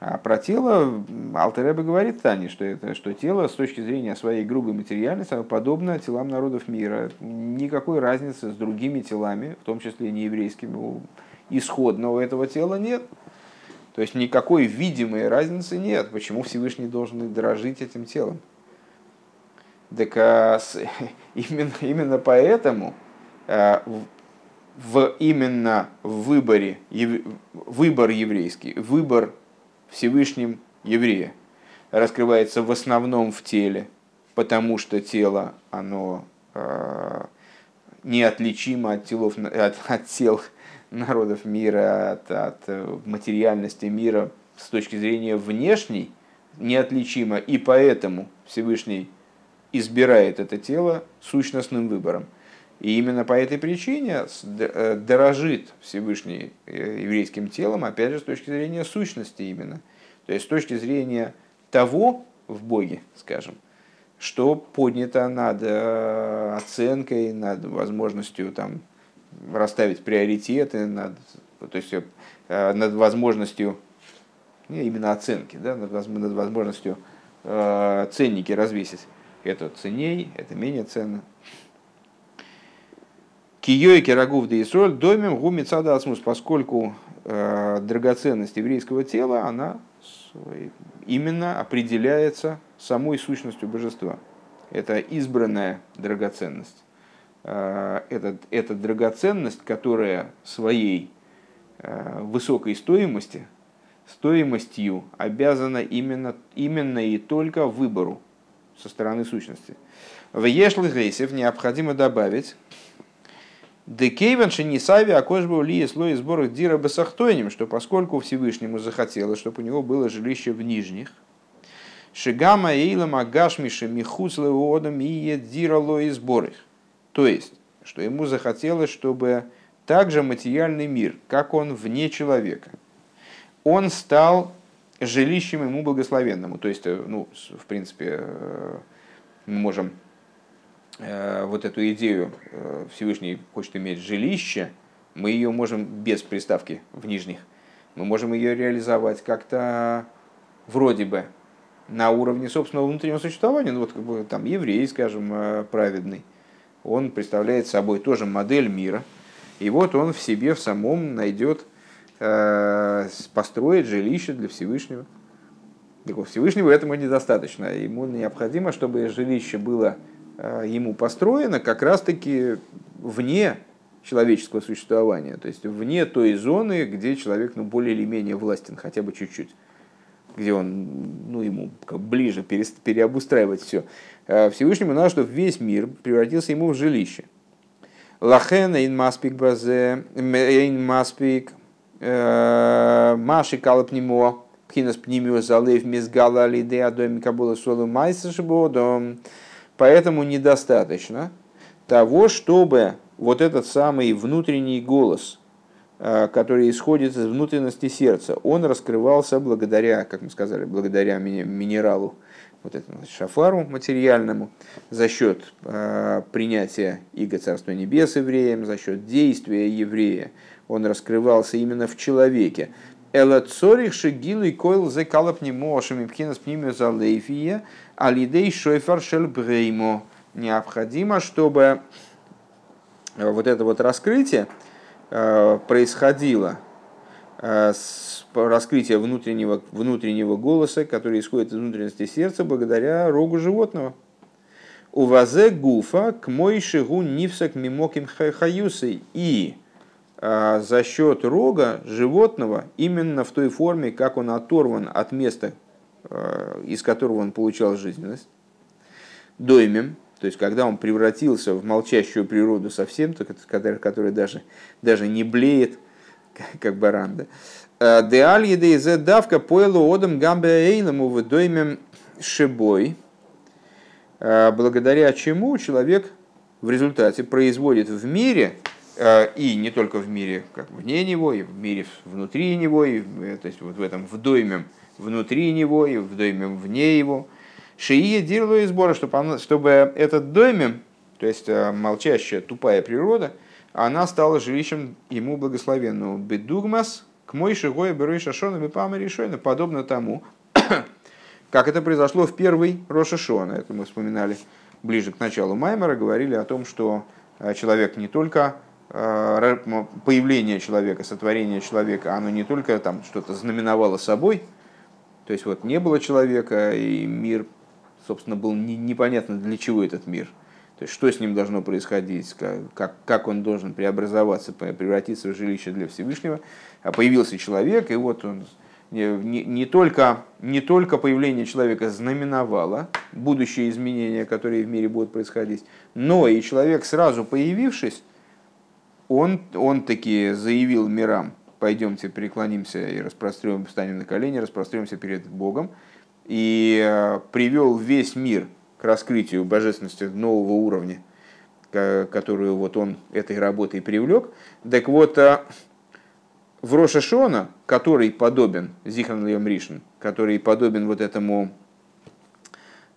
А про тело Алтереба говорит Тане, что, это, что тело с точки зрения своей грубой материальности подобно телам народов мира. Никакой разницы с другими телами, в том числе и нееврейскими, у исходного этого тела нет. То есть никакой видимой разницы нет. Почему Всевышний должен дорожить этим телом? Так а, именно, именно поэтому а, в, именно в выборе, выбор еврейский, выбор Всевышним еврея раскрывается в основном в теле, потому что тело, оно э, неотличимо от, телов, от, от тел народов мира, от, от э, материальности мира с точки зрения внешней, неотличимо, и поэтому Всевышний избирает это тело сущностным выбором. И именно по этой причине э, дорожит Всевышний э, еврейским телом, опять же, с точки зрения сущности именно. То есть с точки зрения того в Боге, скажем, что поднято над э, оценкой, над возможностью там, расставить приоритеты, над, то есть над возможностью не, именно оценки, да, над, над возможностью ценники развесить. Это ценней, это менее ценно. Киёйки рагув де Исроль домем гуми цадасмус, поскольку э, драгоценность еврейского тела, она именно определяется самой сущностью божества. Это избранная драгоценность. Э, это, это драгоценность, которая своей э, высокой стоимости, стоимостью обязана именно, именно и только выбору со стороны сущности. В Ешлых Рейсев необходимо добавить, Декейвен Шенисави Акошбу Ли слой сборах Дира Басахтойним, что поскольку Всевышнему захотелось, чтобы у него было жилище в нижних, Шигама Эйлам Агашмиша Михус Леодам и Дира Лои сборах. То есть, что ему захотелось, чтобы также материальный мир, как он вне человека, он стал жилищем ему благословенному. То есть, э, ну, в принципе, э, мы можем вот эту идею э, Всевышний хочет иметь жилище, мы ее можем без приставки в нижних, мы можем ее реализовать как-то вроде бы на уровне собственного внутреннего существования, ну вот как бы там еврей, скажем, э, праведный, он представляет собой тоже модель мира, и вот он в себе в самом найдет построить жилище для Всевышнего. Так у Всевышнего этому недостаточно. Ему необходимо, чтобы жилище было ему построено как раз-таки вне человеческого существования, то есть вне той зоны, где человек ну, более или менее властен, хотя бы чуть-чуть, где он, ну, ему как ближе переобустраивать все. А Всевышнему надо, чтобы весь мир превратился ему в жилище. Лахен ин маспик базе, ин маспик, э, маши калапнимо, пхинас пнимио залев мизгала лиде адоми кабула солу майса шибодом. Поэтому недостаточно того, чтобы вот этот самый внутренний голос, э, который исходит из внутренности сердца, он раскрывался благодаря, как мы сказали, благодаря минералу, вот этому шафару материальному, за счет э, принятия Иго Царства Небес евреем, за счет действия еврея, он раскрывался именно в человеке. Эла цорих шигилы койл зе калап не пхинас пнимю за алидей шойфар шел бреймо. Необходимо, чтобы Э, вот это вот раскрытие э, происходило э, с раскрытия внутреннего, внутреннего голоса, который исходит из внутренности сердца благодаря рогу животного. У вазе гуфа к мой шигу нивсак мимоким хаюсой. И за счет рога животного, именно в той форме, как он оторван от места, из которого он получал жизненность, доймем, то есть, когда он превратился в молчащую природу совсем, которая, даже, даже не блеет, как баран, да. «Э, Деаль едейзе давка поэлу одам гамбе эйлему в дойме шибой, «Э, благодаря чему человек в результате производит в мире, э, и не только в мире, как вне него, и в мире внутри него, и, то есть вот в этом в дойме внутри него, и в дойме вне его, Шиие дерло и сбора, чтобы, чтобы этот доме, то есть э, молчащая, тупая природа, она стала жилищем ему благословенного. Бедугмас к мой шигой берой шашона бепама решойна, подобно тому, как это произошло в первый Рошашона. Это мы вспоминали ближе к началу Маймера, говорили о том, что э, человек не только э, появление человека, сотворение человека, оно не только там что-то знаменовало собой, то есть вот не было человека, и мир собственно, было не, непонятно, для чего этот мир. То есть, что с ним должно происходить, как, как он должен преобразоваться, превратиться в жилище для Всевышнего. А появился человек, и вот он не, не, только, не только появление человека знаменовало будущие изменения, которые в мире будут происходить, но и человек, сразу появившись, он, он таки заявил мирам, пойдемте преклонимся и распрострем, встанем на колени, распростремся перед Богом, и э, привел весь мир к раскрытию божественности нового уровня, которую вот он этой работой привлек. Так вот, э, в Рошашона, который подобен Зихан Льем Ришин, который подобен вот этому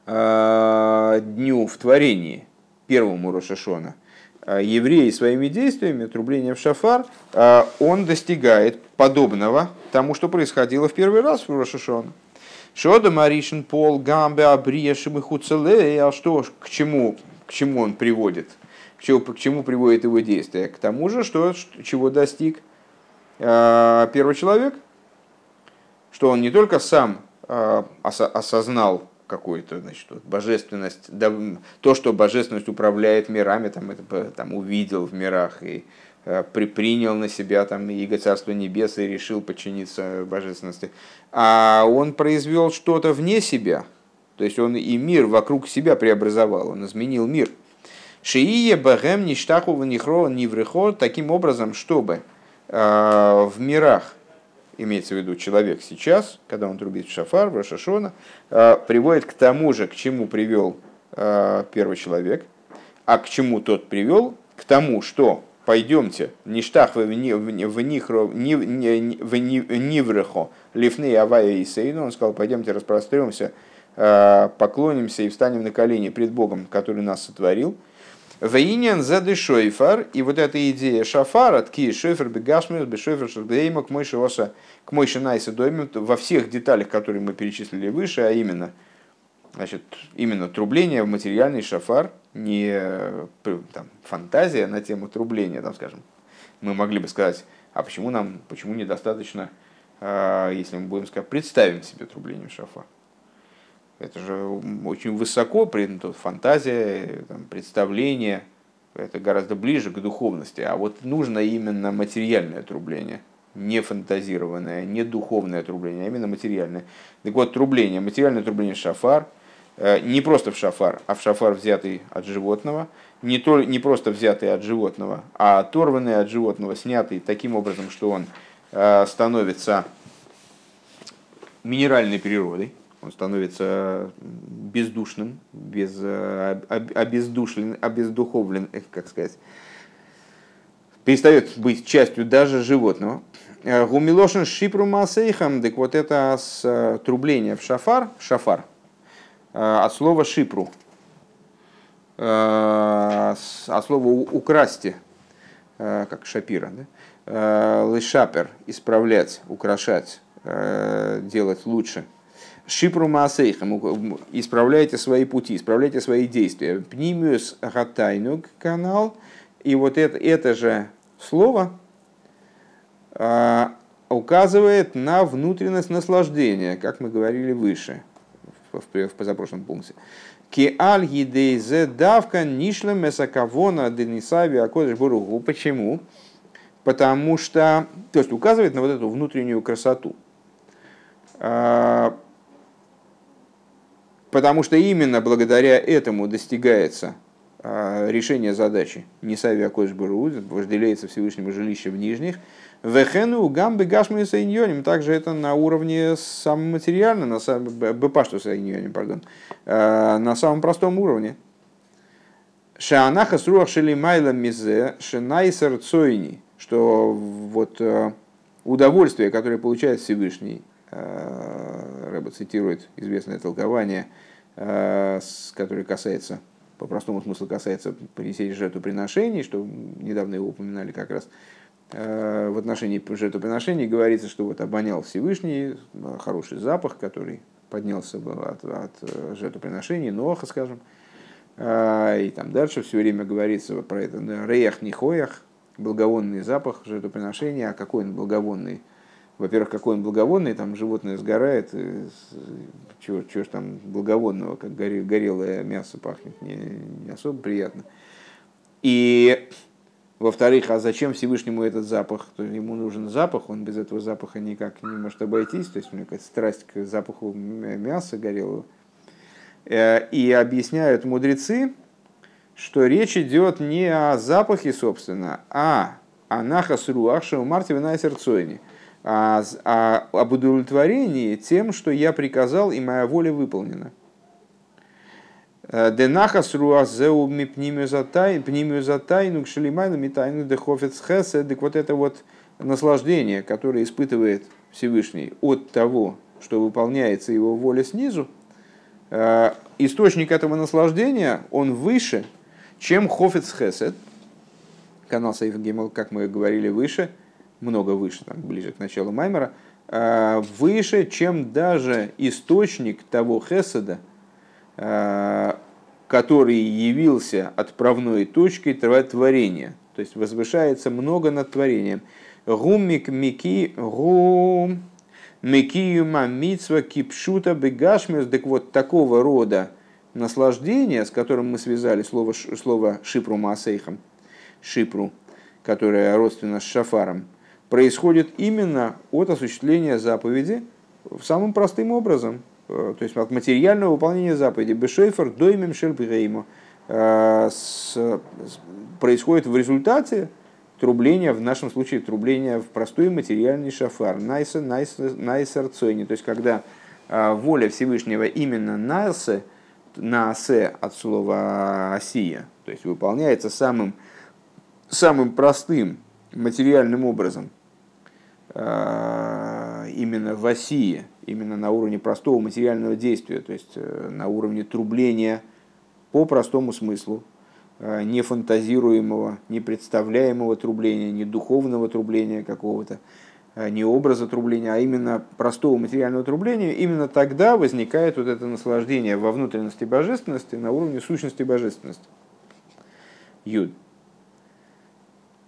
э, дню в творении, первому Рошашона, евреи своими действиями, трублением шафар, он достигает подобного тому, что происходило в первый раз в Рошашона. Шода Маришин Пол Гамбе Абриешим и Хуцеле, а что, к чему, к чему он приводит? К чему, к чему приводит его действие? К тому же, что, чего достиг э, первый человек, что он не только сам э, осознал какую-то значит, вот, божественность, да, то, что божественность управляет мирами, там, это там, увидел в мирах и Э, принял на себя там Иго Царство Небес и решил подчиниться божественности, а он произвел что-то вне себя, то есть он и мир вокруг себя преобразовал, он изменил мир. Шиие бахем ништаху ванихро ниврехо таким образом, чтобы э, в мирах, имеется в виду человек сейчас, когда он трубит в шафар, в Рошашона, э, приводит к тому же, к чему привел первый человек, а к чему тот привел, к тому, что пойдемте, ништах в нихро, в ниврехо, лифны авая и сейну, он сказал, пойдемте распростремся, э, поклонимся и встанем на колени пред Богом, который нас сотворил. Вейнян зады шойфар, и вот эта идея шафара, тки шойфар бегашмир, бешойфар шагдейма, к мойши оса, к мойши найса доймем, во всех деталях, которые мы перечислили выше, а именно, значит, именно трубление в материальный шафар, не там, фантазия на тему трубления, там, скажем, мы могли бы сказать, А почему нам, почему недостаточно, а, если мы будем сказать, представим себе трубление шафар? Это же очень высоко, фантазия, там, представление, это гораздо ближе к духовности. А вот нужно именно материальное трубление, не фантазированное, не духовное трубление, а именно материальное. Так вот, трубление, материальное трубление шафар, э, не просто в шафар, а в шафар, взятый от животного, не, то, не просто взятый от животного, а оторванный от животного, снятый таким образом, что он э, становится минеральной природой, он становится бездушным, без, э, обездушлен, обездуховлен, как сказать, перестает быть частью даже животного. Э, Гумилошин шипру масейхам, так вот это с э, трубления в шафар, шафар, от слова шипру, от слова украсти, как шапира, да? лышапер, исправлять, украшать, делать лучше – Шипру Маасейхам, исправляйте свои пути, исправляйте свои действия. Пнимиус Гатайнуг канал. И вот это, это же слово а, указывает на внутренность наслаждения, как мы говорили выше, в, в, в позапрошлом пункте. Ки аль гидейзе давка нишлем месакавона денисави акодыш буругу. Почему? Потому что, то есть указывает на вот эту внутреннюю красоту. Потому что именно благодаря этому достигается а, решение задачи. Не сави акош вожделяется Всевышнему жилище в нижних. Вехену гамбы гашмы сайньоним. Также это на уровне самом материальном, на самом, бепашту сайньоним, пардон, а, на самом простом уровне. Шаанаха сруах шелимайла мизе шинайсер цойни. Что вот а, удовольствие, которое получает Всевышний, Рэба цитирует известное толкование – который касается, по простому смыслу касается принесения жертвоприношений, что недавно его упоминали как раз, э, в отношении жертвоприношений говорится, что вот обонял Всевышний э, хороший запах, который поднялся от, от жертвоприношений, Ноха, скажем, и там дальше все время говорится про это реях нихоях, благовонный запах жертвоприношения, а какой он благовонный – во-первых, какой он благовонный, там животное сгорает, чего, чего ж там благовонного, как горе, горелое мясо пахнет, не, не особо приятно. И во-вторых, а зачем Всевышнему этот запах? То есть ему нужен запах, он без этого запаха никак не может обойтись, то есть у него какая-то страсть к запаху мяса горелого. Э, и объясняют мудрецы, что речь идет не о запахе, собственно, а о нахас руах шаумарте вина сердцойни – а, а об удовлетворении тем, что я приказал и моя воля выполнена. Э, Денахас руазеу ми пнимию за тайну к шелимайну ми тайну дехофец хесе. Так вот это вот наслаждение, которое испытывает Всевышний от того, что выполняется его воля снизу, э, источник этого наслаждения, он выше, чем хофец хесед, канал Сейф Гиммел, как мы говорили выше – много выше, там, ближе к началу Маймера, а, выше, чем даже источник того Хеседа, а, который явился отправной точкой творения. То есть возвышается много над творением. Гуммик мики гум микиюма мицва кипшута бегашмиус. Так вот, такого рода наслаждение, с которым мы связали слово, слово шипру маасейхам, шипру, которое родственно с шафаром, происходит именно от осуществления заповеди самым простым образом, э, то есть от материального выполнения заповеди. Бешейфер доймем шельбрейму э, происходит в результате трубления, в нашем случае трубления в простой материальный шафар, найса, найса, найсер то есть когда э, воля Всевышнего именно насе, насе от слова осия, то есть выполняется самым, самым простым материальным образом, именно в России, именно на уровне простого материального действия, то есть э, на уровне трубления по простому смыслу, э, не фантазируемого, не представляемого трубления, не духовного трубления какого-то, не образа трубления, а именно простого материального трубления, именно тогда возникает вот это наслаждение во внутренности божественности на уровне сущности божественности. Юд.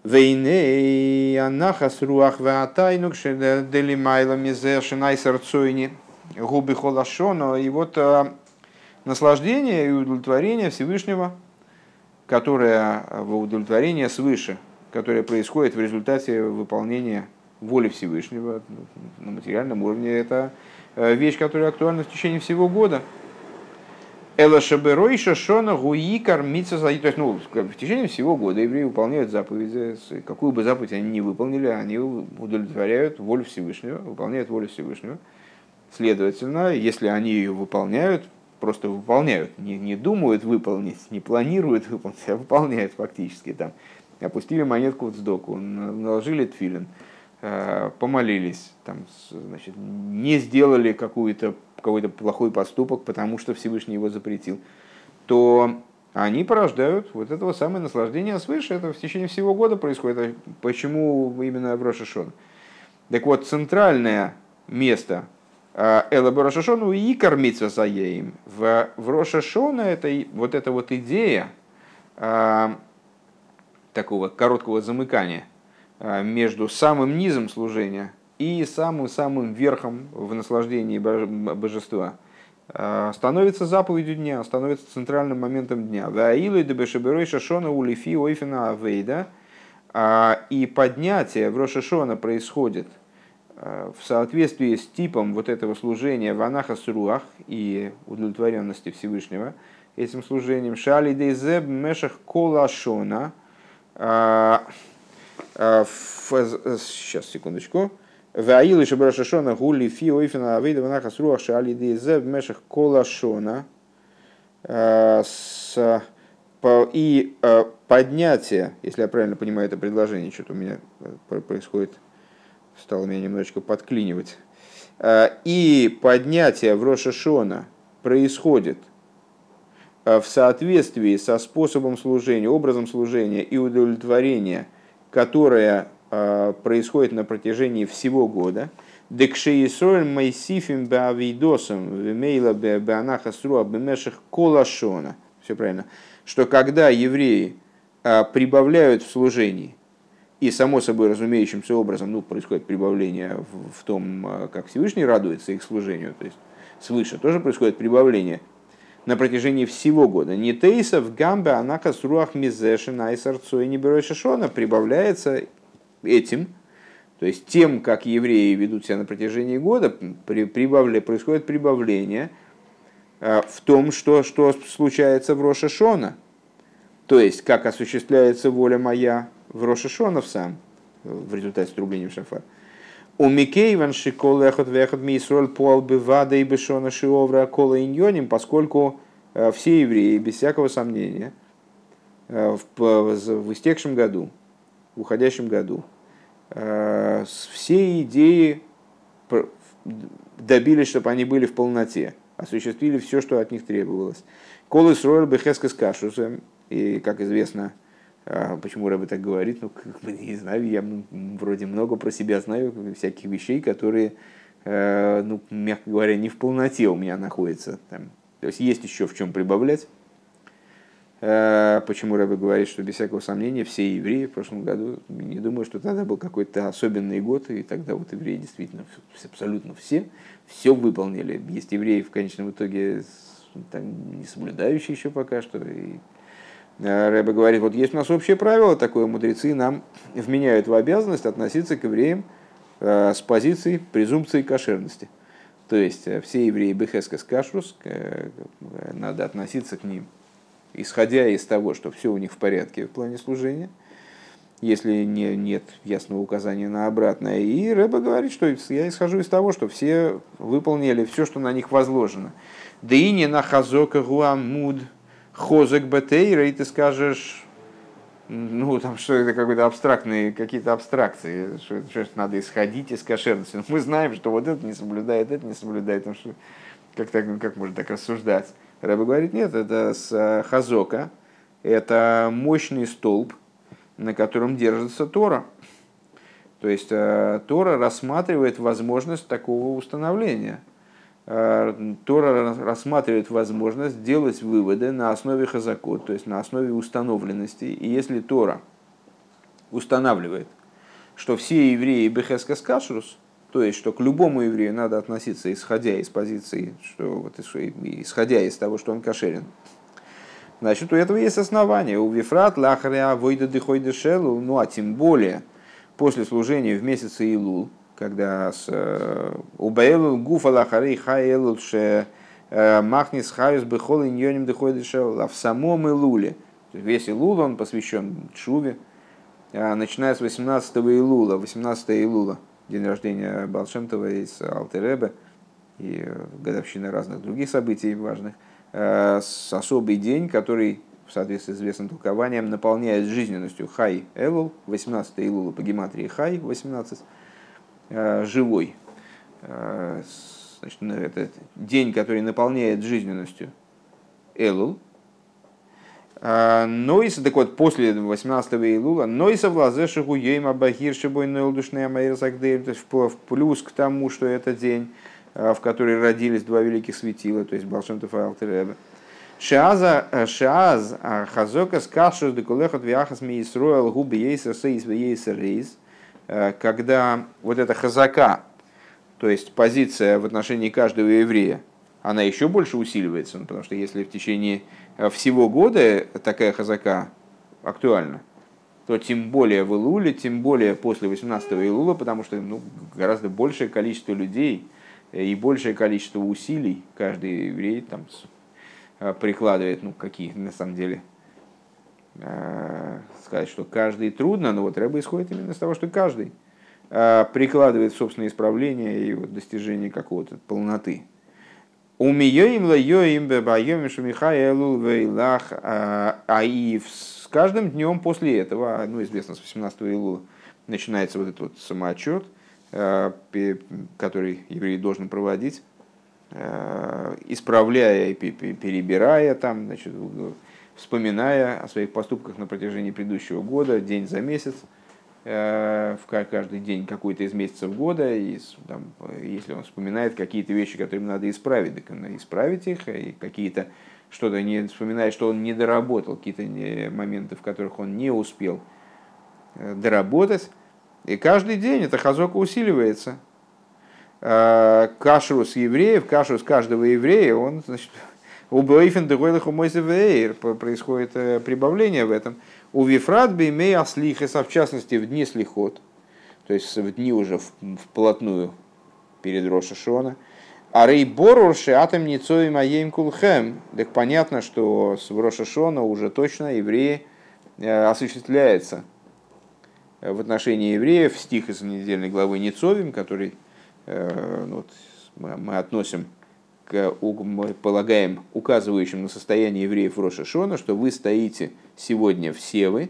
Вейней анахас руах ваатайнук делимайла мизе шинай сарцойни губы холашоно. И вот наслаждение и удовлетворение Всевышнего, которое в удовлетворение свыше, которое происходит в результате выполнения воли Всевышнего на материальном уровне, это вещь, которая актуальна в течение всего года. Эла Шаберой Шашона Гуи кормиться за То есть, ну, в течение всего года евреи выполняют заповеди. Какую бы заповедь они не выполнили, они удовлетворяют волю Всевышнего, выполняют волю Всевышнего. Следовательно, если они ее выполняют, просто выполняют, не, не думают выполнить, не планируют выполнить, а выполняют фактически. Там, опустили монетку в сдоку, наложили тфилин, помолились, там, значит, не сделали какую-то какой-то плохой поступок, потому что Всевышний его запретил, то они порождают вот этого самое наслаждение свыше. Это в течение всего года происходит. Почему именно в Рошашон? Так вот, центральное место а, Эла Рошашону и кормиться за еим. В, в Рошашона это вот эта вот идея а, такого короткого замыкания а, между самым низом служения и самым-самым верхом в наслаждении божества а, становится заповедью дня, становится центральным моментом дня. Ваилу дебешеберой шашона улифи ойфина авейда. А, и поднятие в Рошашона происходит а, в соответствии с типом вот этого служения в Анахасруах и удовлетворенности Всевышнего этим служением. Шали дейзеб мешах колашона. Сейчас, секундочку. Ваилы Шабрашашона Гули Фи Ойфина Авейда Ванаха Сруах Шали Дизе в Мешах Колашона э, и э, поднятие, если я правильно понимаю это предложение, что-то у меня э, происходит, стало меня немножечко подклинивать. И поднятие в Рошашона происходит в соответствии со способом служения, образом служения и удовлетворения, которое Э, происходит на протяжении всего года. Декшеисроль майсифим беавидосом вемейла беанахасруа бемеших колашона. Все правильно. Что когда евреи э, прибавляют в служении, и само собой разумеющимся образом ну, происходит прибавление в, в том, э, как Всевышний радуется их служению, то есть свыше тоже происходит прибавление на протяжении всего года. Не тейса в гамбе анахас руах мизешина и сарцой не шишона прибавляется этим, то есть тем, как евреи ведут себя на протяжении года, при, прибавля, происходит прибавление э, в том, что, что случается в Рошашона. То есть, как осуществляется воля моя в Рошашонов сам, в результате струбления в шафар. У Микей ван шикол эхот вехот мисроль пол бывада и бешона шиовра кола иньоним, поскольку э, все евреи, без всякого сомнения, э, в, истекшем году, в уходящем году, Э, все идеи добились, чтобы они были в полноте, осуществили все, что от них требовалось. Колы строил бы хескас кашусом, и, как известно, почему Рэбе так говорит, ну, как бы, не знаю, я вроде много про себя знаю, всяких вещей, которые, э, ну, мягко говоря, не в полноте у меня находятся. Там. То есть есть еще в чем прибавлять. Э, почему Рэбе говорит, что без всякого сомнения все евреи в прошлом году, не думаю, что тогда был какой-то особенный год, и тогда вот евреи действительно абсолютно все, все выполнили. Есть евреи в конечном итоге там, не соблюдающие еще пока что. И Рэбе говорит, вот есть у нас общее правило такое, мудрецы нам вменяют в обязанность относиться к евреям э, с позиции презумпции кошерности. То есть все евреи Бехескас Кашрус, надо относиться к ним исходя из того, что все у них в порядке в плане служения, если не, нет ясного указания на обратное. И Рэба говорит, что я исхожу из того, что все выполнили все, что на них возложено. Да и не на хазока гуамуд хозек бетейра, и ты скажешь, ну, там что это какой-то абстрактные, какие-то абстракции, что, что надо исходить из кошерности. Мы знаем, что вот это не соблюдает, это не соблюдает, там, что, как, так, как можно так рассуждать? Рэба говорит, нет, это с э, хазока, это мощный столб, на котором держится Тора. То есть э, Тора рассматривает возможность такого установления. Э, Тора рассматривает возможность делать выводы на основе хазакот, то есть на основе установленности. И если Тора устанавливает, что все евреи бехескас кашрус, то есть, что к любому еврею надо относиться, исходя из позиции, что, вот, исходя из того, что он кошерен, значит, у этого есть основания. У Вифрат, Лахаря, Войда Дыхойда Шелу, ну а тем более после служения в месяце Илул, когда с э, Убаэлу Гуфа Лахарей Хаэлу Ше э, Махнис Хаюс Бехол Иньоним Дыхойда Шелу, а в самом Илуле, весь Илул он посвящен Чуве, а начиная с 18 Илула, 18 Илула, день рождения Балшемтова из Алтеребе и э, годовщины разных других событий важных, с особый день, который в соответствии с известным толкованием наполняет жизненностью Хай Элул, 18 Илула по гематрии Хай, 18, э, живой. Значит, это день, который наполняет жизненностью Элул, Нойса, так вот, после 18 Илула, Нойса в Лазешиху Ейма Бахир Шибой Нойлдушная Амайр Сагдеем, то есть в плюс к тому, что это день, в который родились два великих светила, то есть Балшемтов и Алтеребе. Шааза Шааз Хазока Скашус Декулехот Виахас Миисроэл Губи Ейсер Сейс Ейсер Рейс, когда вот эта хазака, то есть позиция в отношении каждого еврея, она еще больше усиливается, ну, потому что если в течение Э, всего года такая хазака актуальна, то тем более в Илуле, тем более после 18 Илула, потому что ну, гораздо большее количество людей э, и большее количество усилий каждый еврей там э, прикладывает, ну какие на самом деле, сказать, что каждый трудно, но вот Рэба исходит именно с того, что каждый прикладывает собственное исправление и вот достижение какого-то полноты. Умиёим лаёим бебаём шумихаэлу вейлах. А, а и с каждым днем после этого, ну, известно, с 18 Илула, начинается вот этот вот самоотчет, а, который еврей должен проводить, а, исправляя и перебирая там, значит, вспоминая о своих поступках на протяжении предыдущего года, день за месяц – Э, в каждый день какой-то из месяцев года, и там, если он вспоминает какие-то вещи, которые ему надо исправить, так надо исправить их, и какие-то что-то не вспоминает, что он не доработал, какие-то моменты, в которых он не успел э, доработать. И каждый день эта хазока усиливается. Э, кашрус евреев, кашрус каждого еврея, он, значит, у Бойфен происходит прибавление в этом. У Вифрат беймей аслихеса, в частности, в дни слихот, то есть в дни уже вплотную перед Рошашона. А рейборурши атом ницоим аем кулхем. Так понятно, что с Рошашона уже точно евреи э, осуществляется в отношении евреев стих из недельной главы Ницовим, который э, ну, вот, мы относим мы полагаем, указывающим на состояние евреев в Рошашона, что вы стоите сегодня все вы,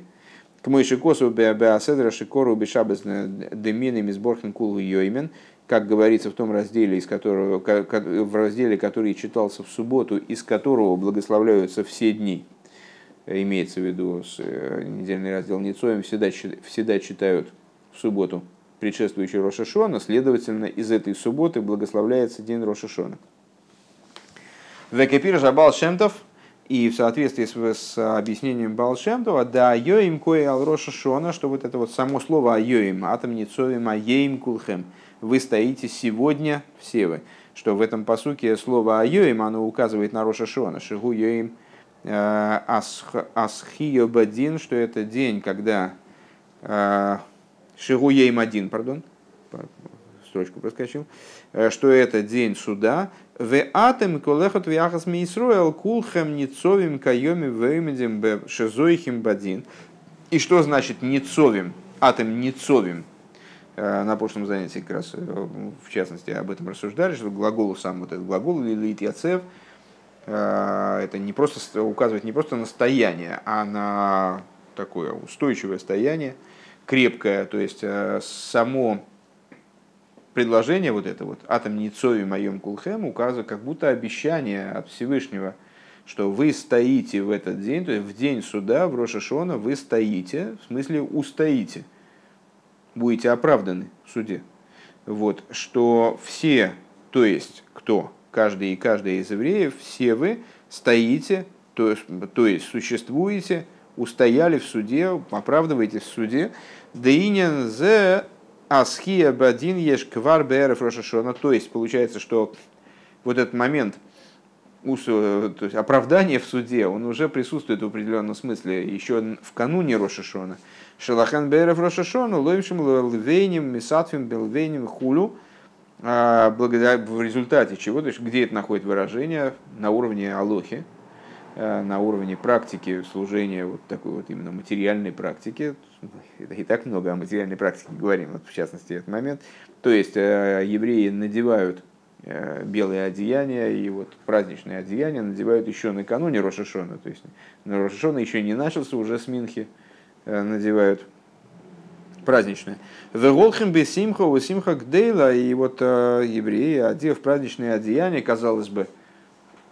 к Мойши Косу Беаседра Шикору Бешабес Деминами Сборхен Кулу Йоймен, как говорится в том разделе, из которого, в разделе, который читался в субботу, из которого благословляются все дни, имеется в виду э, недельный раздел Ницоем, всегда, всегда читают в субботу предшествующий Рошашона, следовательно, из этой субботы благословляется день Рошашона. Жабал Шемтов, и в соответствии с, с объяснением Балшемтова, да йоим кое алроша шона, что вот это вот само слово айоим, атом ницовим аеим кулхем, вы стоите сегодня все вы. Что в этом посуке слово айоим, оно указывает на роша шона, шигу йоим э, асхиобадин, что это день, когда э, шигу йоим один, пардон, строчку проскочил, э, что это день суда, в атем колехот вяхас мисруэл кулхем ницовим кайоми веймедим бе шезоихим бадин. И что значит ницовим? Атом ницовим. Э, на прошлом занятии как раз, э, в частности, об этом рассуждали, что глагол сам вот этот глагол лилит яцев, э, это не просто указывает не просто на стояние, а на такое устойчивое стояние, крепкое, то есть само предложение вот это вот «Атом Ницови моем кулхем» указывает как будто обещание от Всевышнего, что вы стоите в этот день, то есть в день суда, в Рошашона, вы стоите, в смысле устоите, будете оправданы в суде. Вот, что все, то есть кто, каждый и каждая из евреев, все вы стоите, то есть, то есть существуете устояли в суде, оправдываетесь в суде. Деинен зе асхия бадин еш квар бэрф рошашона. То есть получается, что вот этот момент то есть оправдание в суде, он уже присутствует в определенном смысле еще в кануне Рошашона. Шалахан Бейров Рошашона, ловившим лвейним, мисатфим, белвейним, хулю, а, благодаря, в результате чего, то есть где это находит выражение на уровне алохи, э, на уровне практики служения, вот такой вот именно материальной практики, и так много о материальной практике говорим, вот в частности этот момент, то есть э, евреи надевают э, белые одеяния и вот праздничные одеяния надевают еще накануне Рошашона, то есть на Рошашона еще не начался, уже с Минхи надевают праздничное. Веголхим бы симха у симха гдейла, и вот э, евреи, одев праздничные одеяния, казалось бы,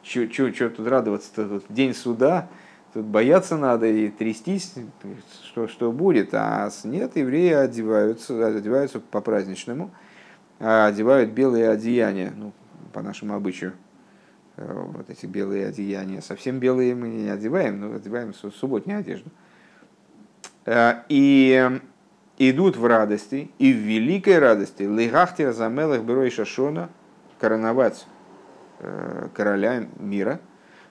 что тут радоваться-то, тут день суда, тут бояться надо и трястись, что, что будет. А нет, евреи одеваются, одеваются по-праздничному, а одевают белые одеяния, ну, по нашему обычаю. Э, вот эти белые одеяния. Совсем белые мы не одеваем, но одеваем субботнюю одежду. Э, и идут в радости и в великой радости лигахтер замелых берой шашона короновать э, короля мира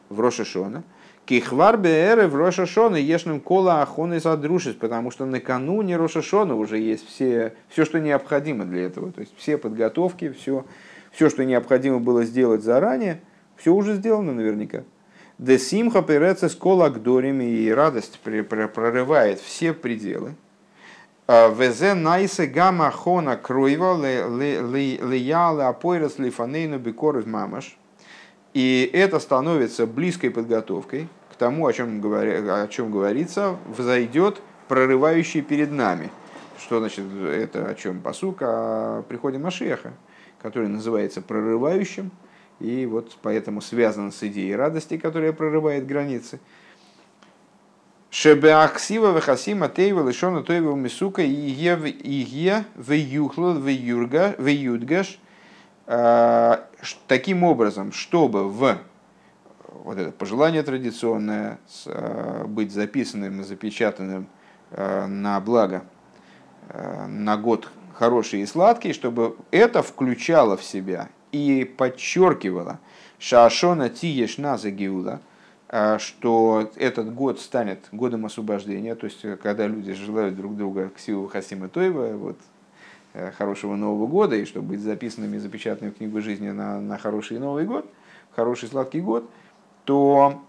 в Рошашона. Кихвар беэры в Рошашона ешным кола ахоны задрушись, потому что накануне Рошашона уже есть все, все, что необходимо для этого. То есть все подготовки, все, все, что необходимо было сделать заранее, все уже сделано наверняка. Десимха переца с кола и радость прорывает все пределы. А, Везе найсе гамма хона круева лияла апойрас лифанейну бекоров мамаш. И это становится близкой подготовкой к тому, о чем, говоря, о чем говорится, взойдет прорывающий перед нами. Что значит это о чем посук? О приходе Машеха, который называется прорывающим, и вот поэтому связан с идеей радости, которая прорывает границы. Шебеаксива вехасима тейва лишона тойва мисука и е веюхла веюдгаш. А, таким образом, чтобы в вот это пожелание традиционное а, быть записанным и запечатанным на благо на год хороший и сладкий, чтобы это включало в себя и подчеркивало шашона тиеш на загиула – а, что этот год станет годом освобождения, то есть когда люди желают друг друга к силу Хасима Тойва, вот, э, хорошего Нового года, и чтобы быть записанными и запечатанными в книгу жизни на, на хороший Новый год, хороший сладкий год, то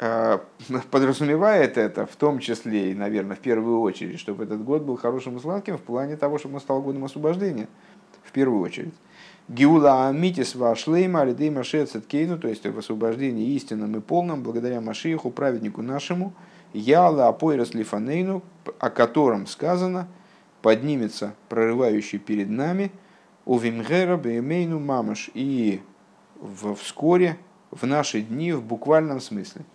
э, подразумевает это в том числе и, наверное, в первую очередь, чтобы этот год был хорошим и сладким в плане того, чтобы он стал годом освобождения, в первую очередь. Гиула Амитис Вашлейма Алидей Машецет Кейну, то есть в освобождении истинным и полным, благодаря Машииху, праведнику нашему, Яла Апойрас Лифанейну, о котором сказано, поднимется прорывающий перед нами, у Вимгера Беймейну Мамаш, и вскоре, в наши дни, в буквальном смысле –